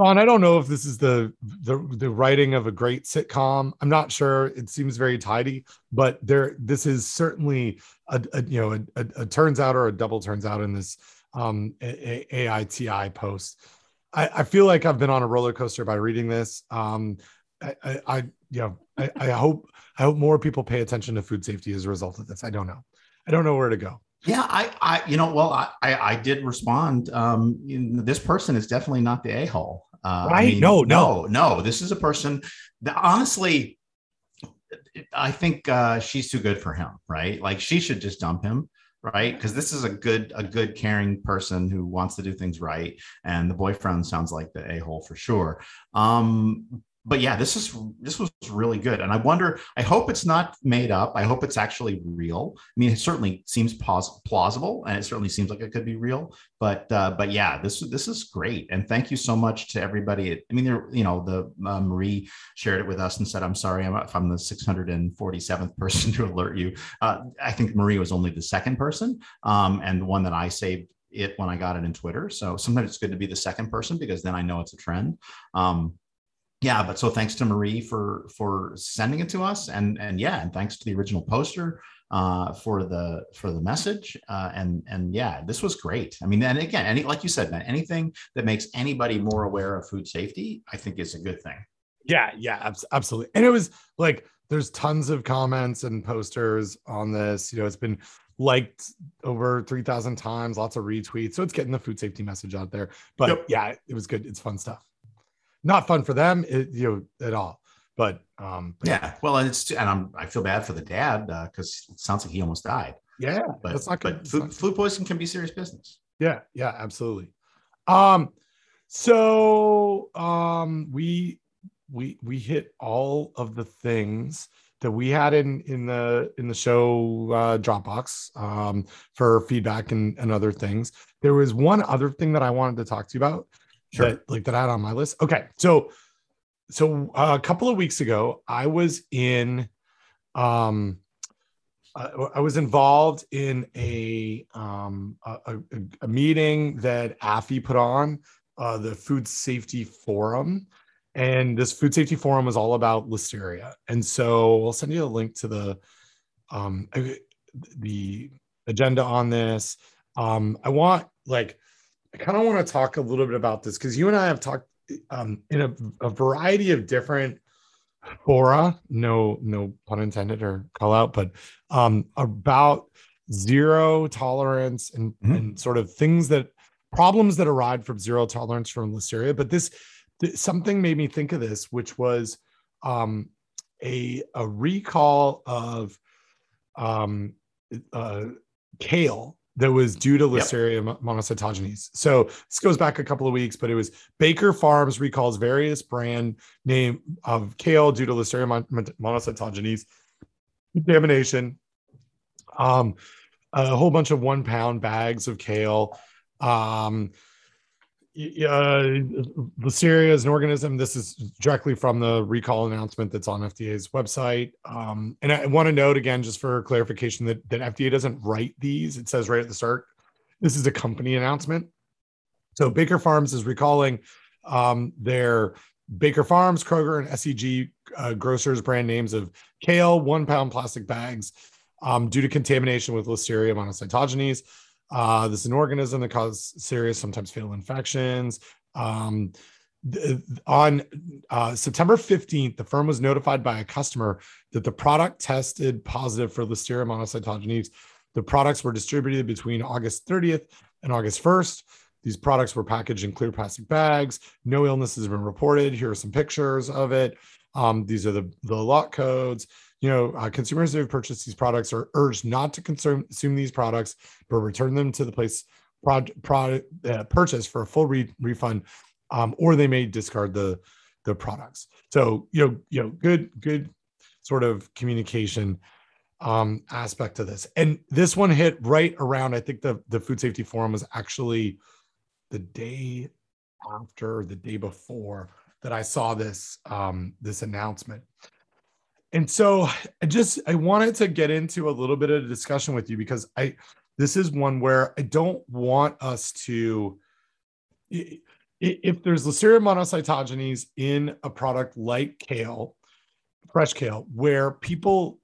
Don, I don't know if this is the, the the writing of a great sitcom. I'm not sure. It seems very tidy, but there this is certainly a, a you know a, a, a, turns out or a double turns out in this um, AITI post. I, I, feel like I've been on a roller coaster by reading this. Um, I, I, I you know I, I hope I hope more people pay attention to food safety as a result of this. I don't know. I don't know where to go. Yeah, I, I, you know, well, I, I did respond. Um, this person is definitely not the a hole, uh, right? I mean, no, no, no. This is a person that honestly, I think uh, she's too good for him, right? Like she should just dump him, right? Because this is a good, a good, caring person who wants to do things right, and the boyfriend sounds like the a hole for sure. Um, but yeah, this is this was really good, and I wonder. I hope it's not made up. I hope it's actually real. I mean, it certainly seems pos- plausible, and it certainly seems like it could be real. But uh, but yeah, this this is great, and thank you so much to everybody. I mean, there you know the uh, Marie shared it with us and said, "I'm sorry, I'm if I'm the 647th person to alert you." Uh, I think Marie was only the second person, um, and the one that I saved it when I got it in Twitter. So sometimes it's good to be the second person because then I know it's a trend. Um, yeah but so thanks to marie for for sending it to us and and yeah and thanks to the original poster uh, for the for the message uh, and and yeah this was great. I mean and again any like you said man anything that makes anybody more aware of food safety i think is a good thing. Yeah yeah absolutely. And it was like there's tons of comments and posters on this you know it's been liked over 3000 times lots of retweets so it's getting the food safety message out there. But yep. yeah it was good it's fun stuff not fun for them, it, you know, at all. But um, but yeah, well, and it's and I'm I feel bad for the dad because uh, it sounds like he almost died. Yeah, but that's not good. But food, food poisoning can be serious business. Yeah, yeah, absolutely. Um, so um, we we we hit all of the things that we had in in the in the show uh, Dropbox um, for feedback and, and other things. There was one other thing that I wanted to talk to you about, sure. that like that I had on my list. Okay, so so uh, a couple of weeks ago, I was in, um, I, I was involved in a, um, a, a, a meeting that AFFI put on, uh, the Food Safety Forum. And this food safety forum is all about listeria. And so I'll send you a link to the um, the agenda on this. Um, I want like I kind of want to talk a little bit about this because you and I have talked um, in a, a, variety of different fora, no, no pun intended or call out, but um, about zero tolerance and, mm-hmm. and sort of things that problems that arise from zero tolerance from listeria. But this, th- something made me think of this, which was um, a, a recall of um, uh, kale that was due to Listeria yep. monocytogenes. So this goes back a couple of weeks, but it was Baker Farms recalls various brand name of kale due to Listeria monocytogenes contamination. Um, a whole bunch of one pound bags of kale. Um, Listeria is an organism. This is directly from the recall announcement that's on FDA's website. Um, and I want to note again, just for clarification, that, that FDA doesn't write these. It says right at the start, this is a company announcement. So Baker Farms is recalling um, their Baker Farms, Kroger, and SEG uh, grocers brand names of kale, one pound plastic bags um, due to contamination with Listeria monocytogenes. Uh, this is an organism that causes serious, sometimes fatal infections. Um, th- on uh, September 15th, the firm was notified by a customer that the product tested positive for Listeria monocytogenes. The products were distributed between August 30th and August 1st. These products were packaged in clear plastic bags. No illnesses have been reported. Here are some pictures of it. Um, these are the, the lot codes you know, uh, consumers who have purchased these products are urged not to consume, consume these products, but return them to the place prod, prod, uh, purchase for a full re- refund, um, or they may discard the the products. So you know, you know, good good sort of communication um, aspect to this. And this one hit right around. I think the the food safety forum was actually the day after, the day before that I saw this um, this announcement and so i just i wanted to get into a little bit of a discussion with you because i this is one where i don't want us to if there's listeria monocytogenes in a product like kale fresh kale where people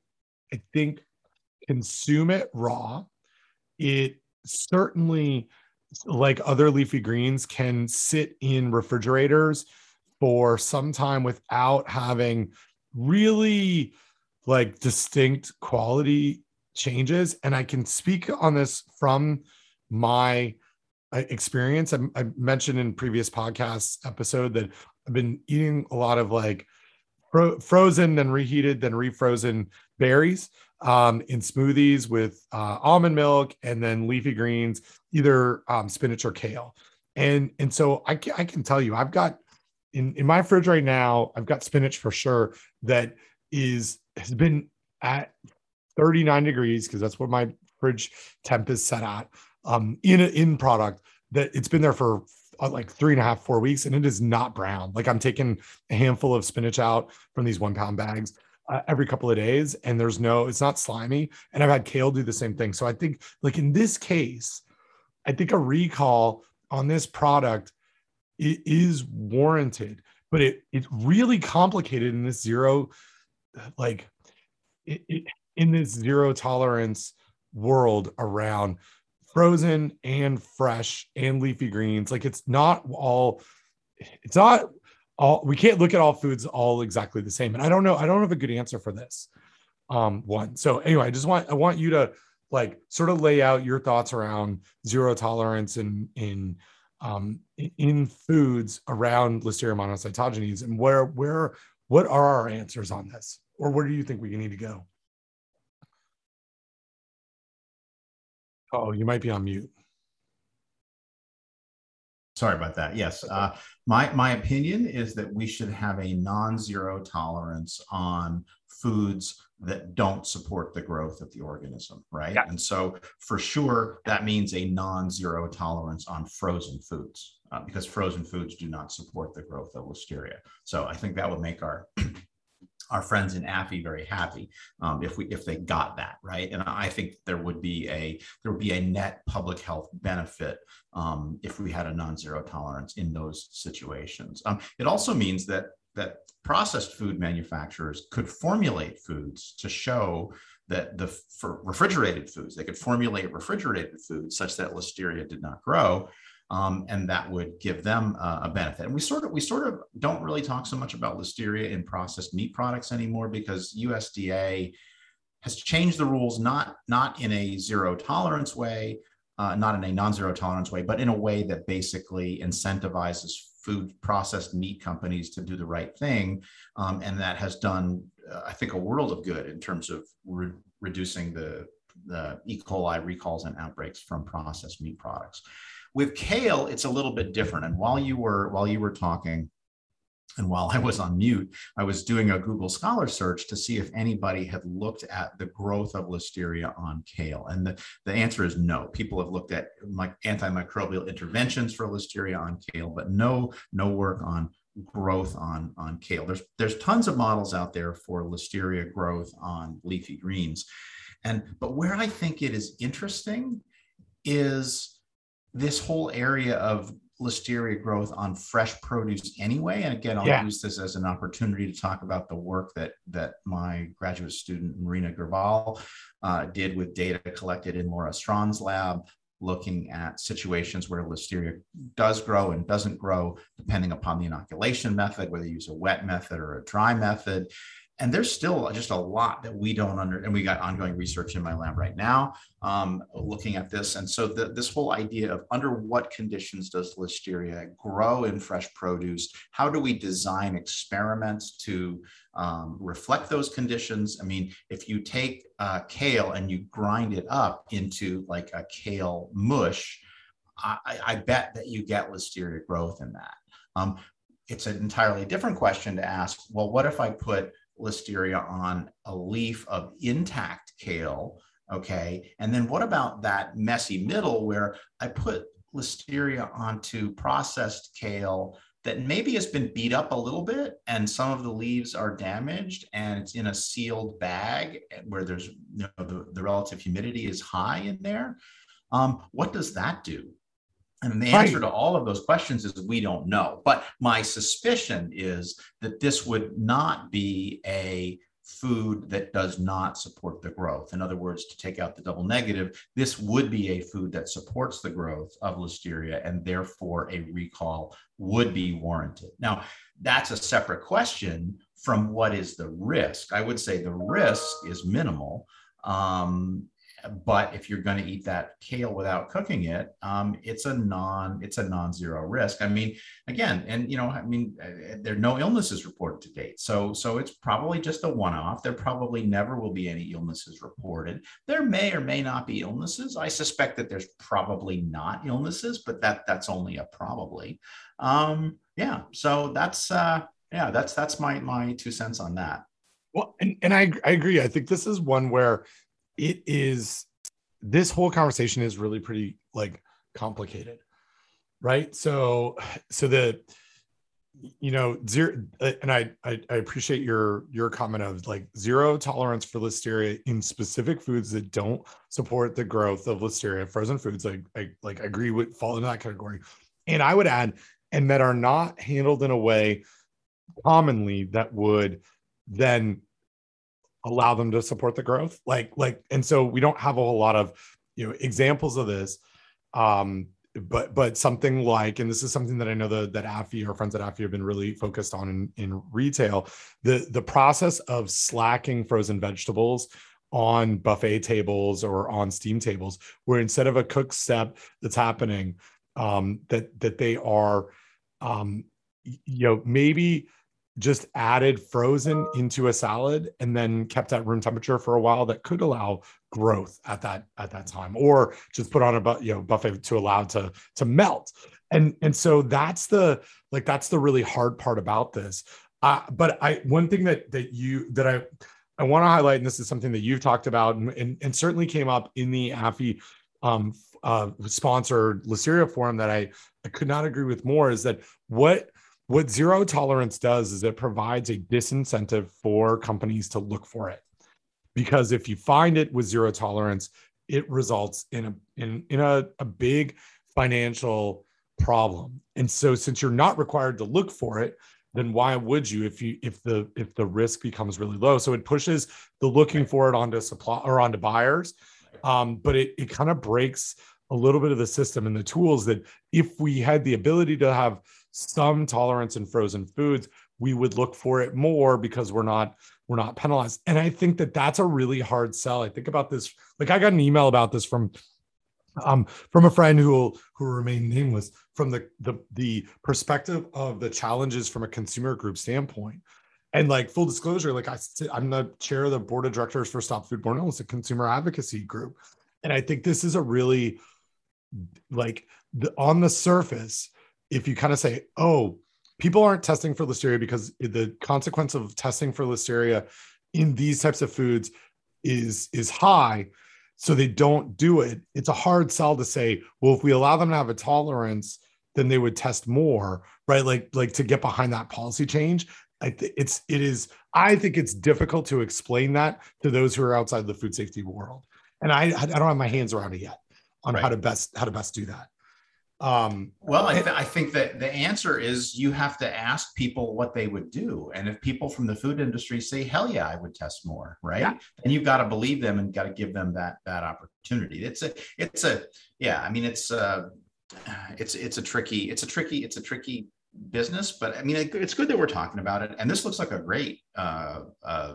i think consume it raw it certainly like other leafy greens can sit in refrigerators for some time without having really like distinct quality changes. And I can speak on this from my uh, experience. I, I mentioned in previous podcast episode that I've been eating a lot of like fro- frozen, then reheated, then refrozen berries um, in smoothies with uh, almond milk and then leafy greens, either um, spinach or kale. And and so I can, I can tell you, I've got in, in my fridge right now, I've got spinach for sure that is has been at 39 degrees because that's what my fridge temp is set at um, in a, in product that it's been there for uh, like three and a half four weeks and it is not brown. Like i'm taking a handful of spinach out from these one pound bags uh, every couple of days and there's no it's not slimy and i've had kale do the same thing. So i think like in this case i think a recall on this product it is warranted, but it it's really complicated in this zero, like it, it, in this zero tolerance world around frozen and fresh and leafy greens. Like it's not all, it's not all. We can't look at all foods all exactly the same. And I don't know. I don't have a good answer for this. Um, one. So anyway, I just want I want you to like sort of lay out your thoughts around zero tolerance and in um, in foods around Listeria monocytogenes, and where where what are our answers on this, or where do you think we need to go? Oh, you might be on mute. Sorry about that. Yes. Uh, my, my opinion is that we should have a non zero tolerance on foods that don't support the growth of the organism, right? Yeah. And so, for sure, that means a non zero tolerance on frozen foods uh, because frozen foods do not support the growth of listeria. So, I think that would make our our friends in AFFI very happy um, if we if they got that right. And I think there would be a there would be a net public health benefit um, if we had a non-zero tolerance in those situations. Um, it also means that that processed food manufacturers could formulate foods to show that the for refrigerated foods they could formulate refrigerated foods such that listeria did not grow um, and that would give them uh, a benefit. And we sort of we sort of don't really talk so much about listeria in processed meat products anymore because USDA has changed the rules not not in a zero tolerance way, uh, not in a non-zero tolerance way, but in a way that basically incentivizes food processed meat companies to do the right thing, um, and that has done uh, I think a world of good in terms of re- reducing the the E. coli recalls and outbreaks from processed meat products. With kale, it's a little bit different. And while you were while you were talking, and while I was on mute, I was doing a Google Scholar search to see if anybody had looked at the growth of listeria on kale. And the, the answer is no. People have looked at antimicrobial interventions for listeria on kale, but no, no work on growth on, on kale. There's, there's tons of models out there for listeria growth on leafy greens. And but where I think it is interesting is this whole area of listeria growth on fresh produce anyway. And again, I'll yeah. use this as an opportunity to talk about the work that that my graduate student Marina Girbal uh, did with data collected in Laura Strawn's lab, looking at situations where listeria does grow and doesn't grow, depending upon the inoculation method, whether you use a wet method or a dry method and there's still just a lot that we don't under and we got ongoing research in my lab right now um, looking at this. And so the, this whole idea of under what conditions does listeria grow in fresh produce? How do we design experiments to um, reflect those conditions? I mean if you take uh, kale and you grind it up into like a kale mush I, I bet that you get listeria growth in that. Um, it's an entirely different question to ask well what if i put listeria on a leaf of intact kale. Okay. And then what about that messy middle where I put listeria onto processed kale that maybe has been beat up a little bit and some of the leaves are damaged and it's in a sealed bag where there's you know the, the relative humidity is high in there um, what does that do and the answer to all of those questions is we don't know. But my suspicion is that this would not be a food that does not support the growth. In other words, to take out the double negative, this would be a food that supports the growth of listeria and therefore a recall would be warranted. Now, that's a separate question from what is the risk. I would say the risk is minimal. Um, but if you're going to eat that kale without cooking it um, it's a non it's a non-zero risk. I mean again and you know i mean uh, there are no illnesses reported to date. So so it's probably just a one-off. There probably never will be any illnesses reported. There may or may not be illnesses. I suspect that there's probably not illnesses but that that's only a probably. Um yeah so that's uh yeah that's that's my my two cents on that. Well and, and I, I agree. I think this is one where it is this whole conversation is really pretty like complicated right? So so the you know zero and I, I i appreciate your your comment of like zero tolerance for listeria in specific foods that don't support the growth of listeria. Frozen foods like i like agree with fall into that category. And i would add and that are not handled in a way commonly that would then allow them to support the growth. Like like and so we don't have a whole lot of you know examples of this. Um but but something like and this is something that i know the, that AFFI or friends at AFFI have been really focused on in, in retail the the process of slacking frozen vegetables on buffet tables or on steam tables where instead of a cook step that's happening um that that they are um you know maybe just added frozen into a salad and then kept at room temperature for a while that could allow growth at that at that time or just put on a you know buffet to allow to to melt. And and so that's the like that's the really hard part about this. Uh, but i one thing that that you that i i want to highlight and this is something that you've talked about and, and, and certainly came up in the AFFI um, uh, sponsored listeria forum that I, I could not agree with more is that what what zero tolerance does is it provides a disincentive for companies to look for it. Because if you find it with zero tolerance it results in a in, in a, a big financial problem. And so since you're not required to look for it then why would you if you if the if the risk becomes really low? So it pushes the looking for it onto supply or onto buyers. Um, but it, it kind of breaks a little bit of the system and the tools that if we had the ability to have some tolerance in frozen foods we would look for it more because we're not we're not penalized. And i think that that's a really hard sell. I think about this like i got an email about this from um, from a friend who will who remain nameless from the, the the perspective of the challenges from a consumer group standpoint. And like full disclosure like I, i'm the chair of the board of directors for stop foodborne illness a consumer advocacy group. And i think this is a really like the, on the surface if you kind of say oh people aren't testing for listeria because the consequence of testing for listeria in these types of foods is is high so they don't do it it's a hard sell to say well if we allow them to have a tolerance then they would test more right? Like like to get behind that policy change. I th- it's it is i think it's difficult to explain that to those who are outside the food safety world. And i i don't have my hands around it yet on right. how to best how to best do that um, well, I, th- I, think that the answer is you have to ask people what they would do. And if people from the food industry say, hell yeah, I would test more, right? Yeah. And you've got to believe them and got to give them that, that opportunity. It's a, it's a, yeah, I mean, it's uh it's, it's a tricky, it's a tricky, it's a tricky business, but I mean, it's good that we're talking about it. And this looks like a great, uh, uh,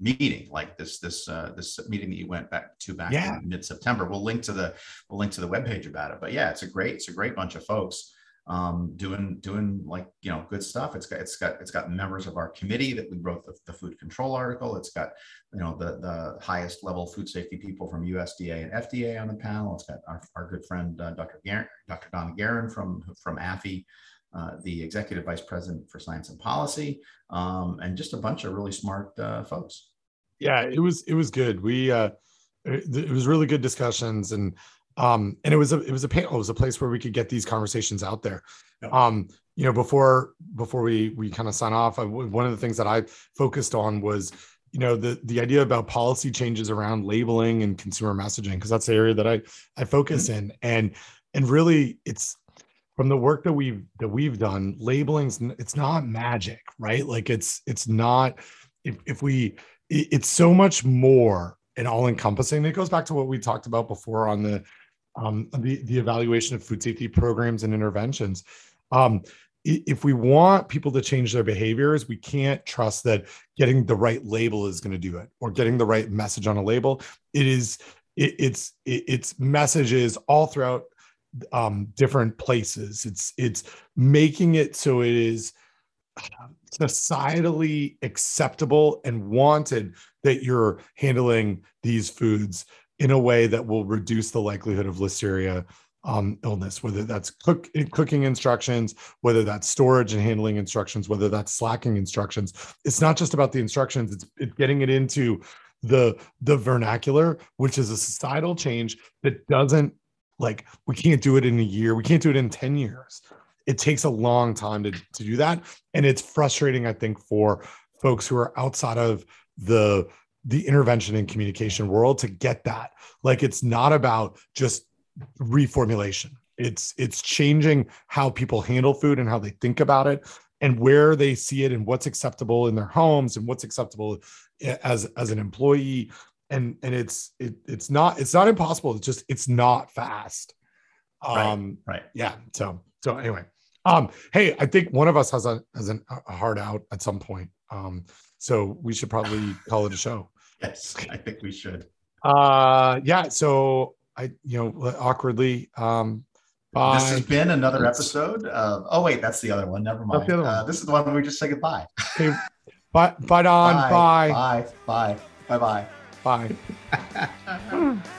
meeting like this this uh, this meeting that you went back to back yeah. in mid September. We'll link to the we'll link to the webpage about it. But yeah, it's a great it's a great bunch of folks um, doing doing like you know good stuff. It's got it's got it's got members of our committee that we wrote the, the food control article. It's got you know the the highest level food safety people from USDA and FDA on the panel. It's got our, our good friend uh, Dr. Garren, Dr. Donna Garren from from AFFI. Uh, the executive vice president for science and policy, um, and just a bunch of really smart uh, folks. Yeah, it was it was good. We uh, it, it was really good discussions, and um, and it was a it was a panel. It was a place where we could get these conversations out there. Um, you know, before before we we kind of sign off, I, one of the things that I focused on was you know the the idea about policy changes around labeling and consumer messaging because that's the area that I I focus mm-hmm. in and and really it's from the work that we've that we've done labeling's it's not magic right like it's it's not if, if we it's so much more and all encompassing it goes back to what we talked about before on the um, the, the evaluation of food safety programs and interventions um, if we want people to change their behaviors we can't trust that getting the right label is going to do it or getting the right message on a label it is it, it's it, it's messages all throughout um, different places. It's it's making it so it is societally acceptable and wanted that you're handling these foods in a way that will reduce the likelihood of listeria um, illness, whether that's cook, cooking instructions, whether that's storage and handling instructions, whether that's slacking instructions. It's not just about the instructions; it's, it's getting it into the the vernacular, which is a societal change that doesn't like we can't do it in a year. We can't do it in 10 years. It takes a long time to, to do that. And it's frustrating, I think, for folks who are outside of the the intervention and communication world to get that. Like it's not about just reformulation. It's it's changing how people handle food and how they think about it and where they see it and what's acceptable in their homes and what's acceptable as as an employee and and it's it, it's not it's not impossible it's just it's not fast um right, right. yeah so so anyway um hey i think one of us has a has an, a hard out at some point um so we should probably call it a show yes i think we should uh yeah so i you know awkwardly um Bye. This has been another episode of. Oh wait, that's the other one. Never mind. One. Uh, this is the one where we just say goodbye. okay. Bye. Bye. On. Bye. Bye. Bye. Bye. Bye. Bye.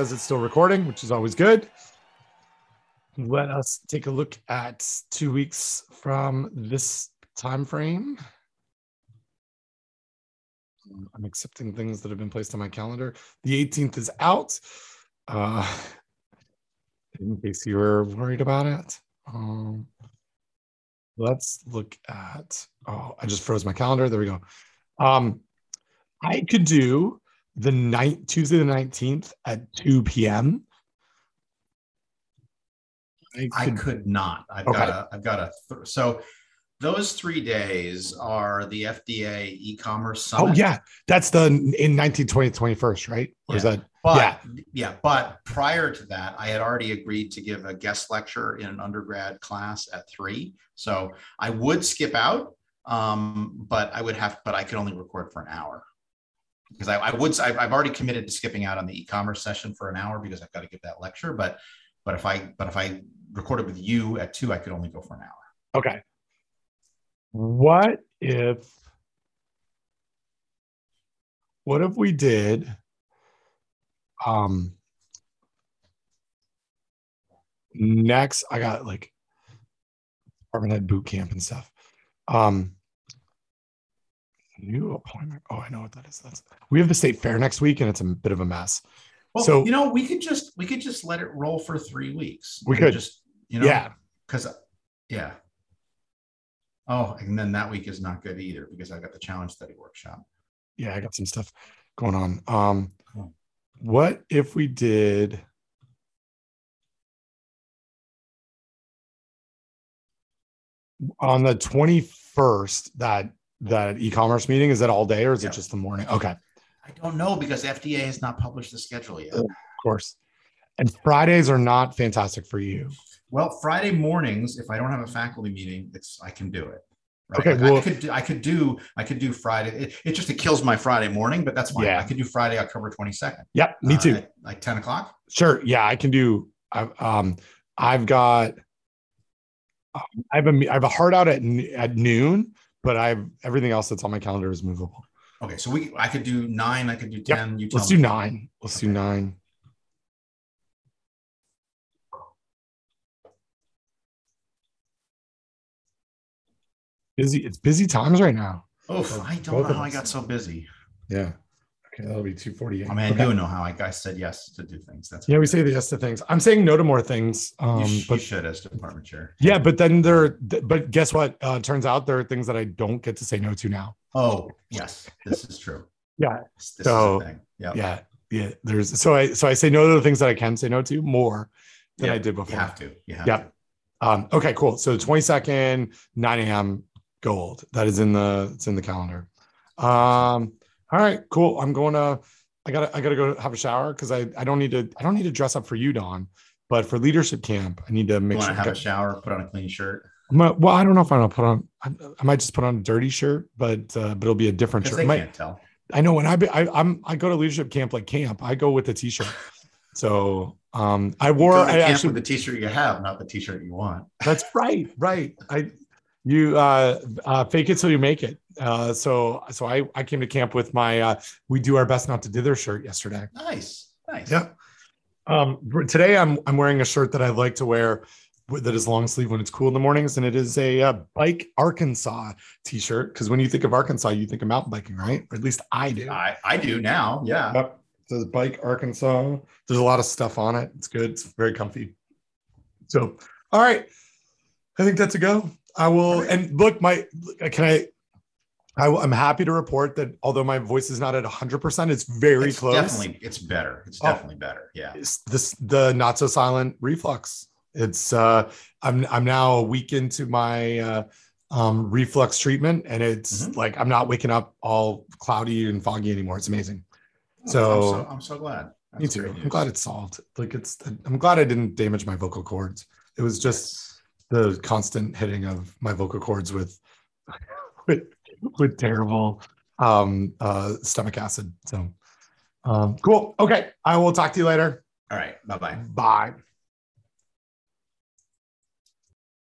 says it's still recording, which is always good. Let us take a look at two weeks from this time frame. I'm accepting things that have been placed on my calendar. The 18th is out. Uh, in case you were worried about it. Um, let's look at. Oh, I just froze my calendar. There we go. Um, I could do the night Tuesday the 19th at 2 p.m. I could, I could not. I've okay. got a. I've got a. Th- so those three days are the FDA e-commerce oh, summit. Oh yeah, that's the in 1920 21st, right? Or yeah. is that but, yeah. Yeah, but prior to that, I had already agreed to give a guest lecture in an undergrad class at three. So I would skip out, um, but I would have, but I could only record for an hour because I, I would. I've, already committed to skipping out on the e-commerce session for an hour because I've got to give that lecture. But but if I but if I recorded with you at two, I could only go for an hour. Okay. What if what if we did um next I got like department head boot camp and stuff. Um new appointment. Oh, I know what that is. That's we have the state fair next week and it's a bit of a mess. Well, so you know, we could just we could just let it roll for three weeks. We could just you know yeah because yeah Oh, and then that week is not good either because I got the challenge study workshop. Yeah, I got some stuff going on. Um, what if we did? On the 21st, that that e-commerce meeting is that all day or is it just the morning? Okay. I don't know because FDA has not published the schedule yet. Of course. And Fridays are not fantastic for you. Well, Friday mornings, if I don't have a faculty meeting, it's I can do it. Right? Okay, like well, I could do, I could do I could do Friday. It, it just it kills my Friday morning, but that's fine. Yeah. I could do Friday, October twenty second. Yep, me too. Uh, like ten o'clock. Sure. Yeah, I can do. I've um, I've got. I have a I have a hard out at at noon, but I have everything else that's on my calendar is movable. Okay, so we I could do nine. I could do ten. Yep. Let's do nine. Let's okay. do nine. busy. It's busy times right now. Oh, I don't know how I got so busy. Yeah. Okay, that'll be 248. I mean, I do know how I guys said yes to do things. That's yeah, we say yes to things. I'm saying no to more things. Um, you, but you should as department chair. Yeah, but then there. But guess what? Uh, turns out there are things that I don't get to say no to now. Oh yes, this is true. yeah. This so yep. yeah, yeah. There's so I so I say no to the things that I can say no to more than yep. I did before. You have to. You have yep. to. Um, okay, cool. So the 22nd, 9 a.m gold. That is in the it's in the calendar. Um, all right, cool. I'm going to I gotta I gotta go have a shower because I, I don't need to I don't need to dress up for you, Don. But for leadership camp, I need to make you sure have a shower, put on a clean shirt. A, well, I don't know if I'm gonna put on. I, I, might just put on a dirty shirt, but uh, but it'll be a different shirt. They might, can't tell. I know when I, be, I I'm I go to leadership camp like camp. I go with the t-shirt. So um I wore I actually the t-shirt you have, not the t-shirt you want. That's right, right. I you uh, uh, fake it till you make it. Uh, so so I I came to camp with my uh, we do our best not to dither shirt yesterday. Nice, nice. Yeah. Um, today I'm I'm wearing a shirt that I like to wear that is long sleeve when it's cool in the mornings, and it is a uh, Bike Arkansas t-shirt. Because when you think of Arkansas, you think of mountain biking, right? Or at least I do. I, I do now. Yeah. Yep. So Bike Arkansas. There's a lot of stuff on it. It's good. It's very comfy. So, all right. I think that's a go. I will. And look, my can I? I, am happy to report that although my voice is not at 100%, it's very it's close. Definitely, it's better. It's oh. definitely oh, better. Yeah. It's this the not so silent reflux. It's uh I'm I'm now a week into my uh um reflux treatment and it's mm-hmm. like I'm not waking up all cloudy and foggy anymore. It's amazing. Oh, so, I'm so, I'm so glad. That's me too. I'm glad it's solved. Like it's I'm glad I didn't damage my vocal cords. It was just yes the constant hitting of my vocal cords with with, with terrible um, uh, stomach acid. So um, cool. Okay, I will talk to you later. All right. Bye-bye. Bye.